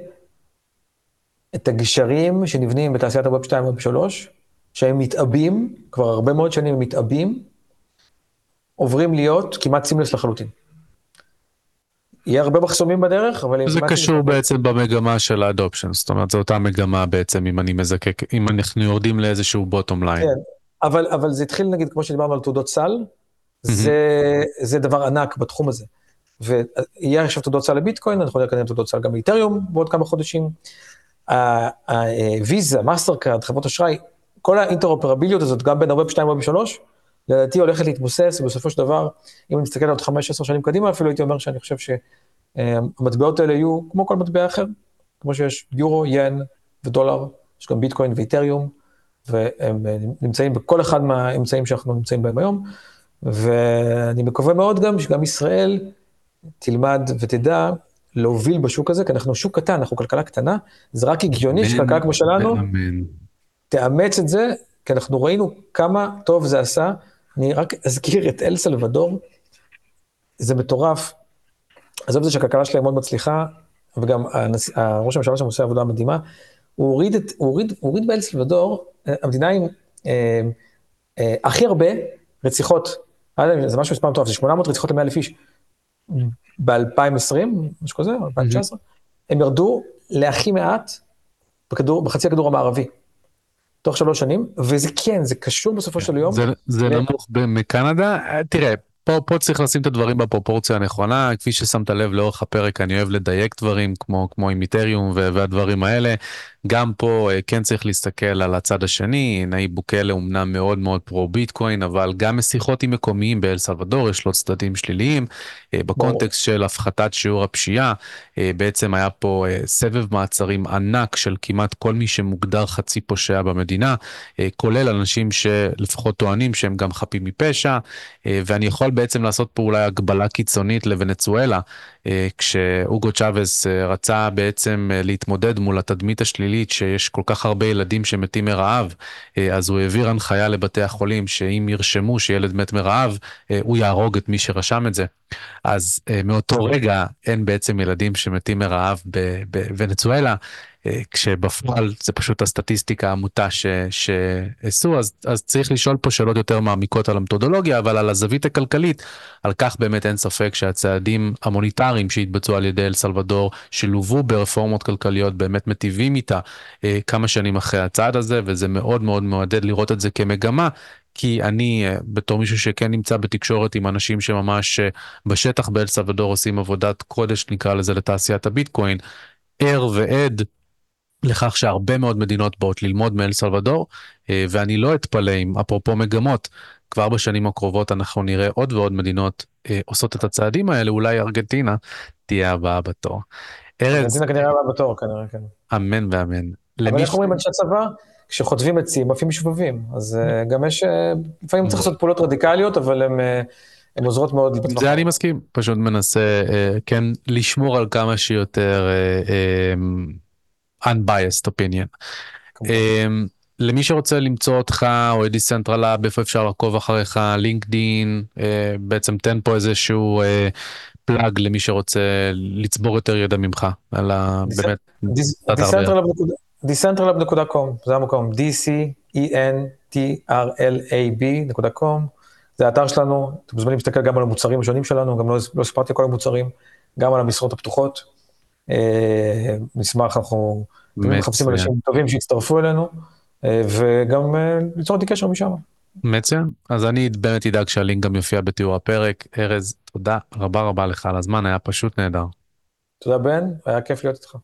את הגשרים שנבנים בתעשיית ה web 2 web 3, שהם מתעבים, כבר הרבה מאוד שנים הם מתעבים, עוברים להיות כמעט seamless לחלוטין. יהיה הרבה מחסומים בדרך, אבל... זה קשור בעצם במגמה של ה adoption, זאת אומרת, זו אותה מגמה בעצם, אם אני מזקק, אם אנחנו יורדים לאיזשהו bottom line. כן, אבל, אבל זה התחיל, נגיד, כמו שדיברנו על תעודות סל, זה, זה דבר ענק בתחום הזה. ויהיה עכשיו תעודות סל לביטקוין, אנחנו נראה כנראה תעודות סל גם לאיתריום בעוד כמה חודשים. הוויזה, מאסטרקארד, חברות אשראי, כל האינטרופרביליות הזאת, גם בין ה web 2 web 3, לדעתי הולכת להתבסס, ובסופו של דבר, אם אני מסתכל עוד 15 שנים קדימה, אפילו הייתי אומר שאני חושב שהמטבעות האלה יהיו כמו כל מטבע אחר, כמו שיש יורו, ין ודולר, יש גם ביטקוין ואיתריום, והם נמצאים בכל אחד מהאמצעים שאנחנו נמצאים בהם היום, ואני מקווה מאוד גם שגם ישראל תלמד ותדע להוביל בשוק הזה, כי אנחנו שוק קטן, אנחנו כלכלה קטנה, זה רק הגיוני שכלכלה כמו שלנו. תאמץ את זה, כי אנחנו ראינו כמה טוב זה עשה. אני רק אזכיר את אל סלבדור, זה מטורף. עזוב את זה שהכלכלה שלהם מאוד מצליחה, וגם הנס... ראש הממשלה שם עושה עבודה מדהימה. הוא הוריד, את, הוא הוריד, הוא הוריד באל סלבדור, אה, המדינה עם אה, אה, הכי הרבה רציחות, זה משהו מספר מטורף, זה 800 רציחות ל-100 אלף איש. ב-2020, משהו כזה, 2019, הם ירדו להכי מעט בכדור, בחצי הכדור המערבי. תוך שלוש שנים, וזה כן, זה קשור בסופו של יום. זה, זה נמוך מקנדה, תראה, פה, פה צריך לשים את הדברים בפרופורציה הנכונה, כפי ששמת לב לאורך הפרק, אני אוהב לדייק דברים כמו, כמו עם איתריום והדברים האלה. גם פה אה, כן צריך להסתכל על הצד השני, נאיב בוקלה אומנם מאוד מאוד פרו ביטקוין, אבל גם משיחות עם מקומיים באל סלבדור יש לו צדדים שליליים. אה, בקונטקסט של הפחתת שיעור הפשיעה, אה, בעצם היה פה סבב מעצרים ענק של כמעט כל מי שמוגדר חצי פושע במדינה, כולל אנשים שלפחות טוענים שהם גם חפים מפשע, ואני יכול בעצם לעשות פה אולי הגבלה קיצונית לוונצואלה, כשאוגו צ'אבס רצה בעצם להתמודד מול התדמית השלילית. שלילית שיש כל כך הרבה ילדים שמתים מרעב, אה, אז הוא העביר הנחיה לבתי החולים שאם ירשמו שילד מת מרעב, אה, הוא יהרוג את מי שרשם את זה. אז אה, מאותו רגע אין בעצם ילדים שמתים מרעב בוונצואלה. אה, כשבפועל זה פשוט הסטטיסטיקה העמותה שעשו, אז, אז צריך לשאול פה שאלות יותר מעמיקות על המתודולוגיה, אבל על הזווית הכלכלית, על כך באמת אין ספק שהצעדים המוניטריים שהתבצעו על ידי אל סלבדור, שלוו ברפורמות כלכליות, באמת מטיבים איתה אה, כמה שנים אחרי הצעד הזה, וזה מאוד מאוד מעודד לראות את זה כמגמה. כי אני אה, בתור מישהו שכן נמצא בתקשורת עם אנשים שממש בשטח באל סלבדור עושים עבודת קודש נקרא לזה לתעשיית הביטקוין, ער ועד לכך שהרבה מאוד מדינות באות ללמוד מאל סלבדור, אה, ואני לא אתפלא אם אפרופו מגמות, כבר בשנים הקרובות אנחנו נראה עוד ועוד מדינות אה, עושות את הצעדים האלה, אולי ארגנטינה תהיה הבאה בתור. ארז... ארגנטינה כנראה הבאה בתור, כנראה, כן. אמן ואמן. אבל איך אומרים אנשי צבא? כשחוטבים עצים, עפים שבבים. אז אה, גם יש, לפעמים צריך לעשות פעולות רדיקליות, אבל הן עוזרות מאוד. זה אני מסכים, פשוט מנסה כן לשמור על כמה שיותר unbiased opinion. אמ, למי שרוצה למצוא אותך או את Dcentralab איפה אפשר לעקוב אחריך לינקדין uh, בעצם תן פה איזשהו אה, plug למי שרוצה לצבור יותר ידע ממך על ה... באמת. Dcentralab.com זה המקום d-c-e-n-t-r-l-a-b.com זה האתר שלנו אתם מוזמנים להסתכל גם על המוצרים השונים שלנו גם לא, לא סיפרתי כל המוצרים גם על המשרות הפתוחות. אה, נשמח, אנחנו מחפשים אנשים טובים שיצטרפו אלינו, אה, וגם אה, ליצור איתי קשר משם. מצוין, אז אני באמת אדאג שהלינק גם יופיע בתיאור הפרק. ארז, תודה רבה רבה לך על הזמן, היה פשוט נהדר. תודה בן, היה כיף להיות איתך.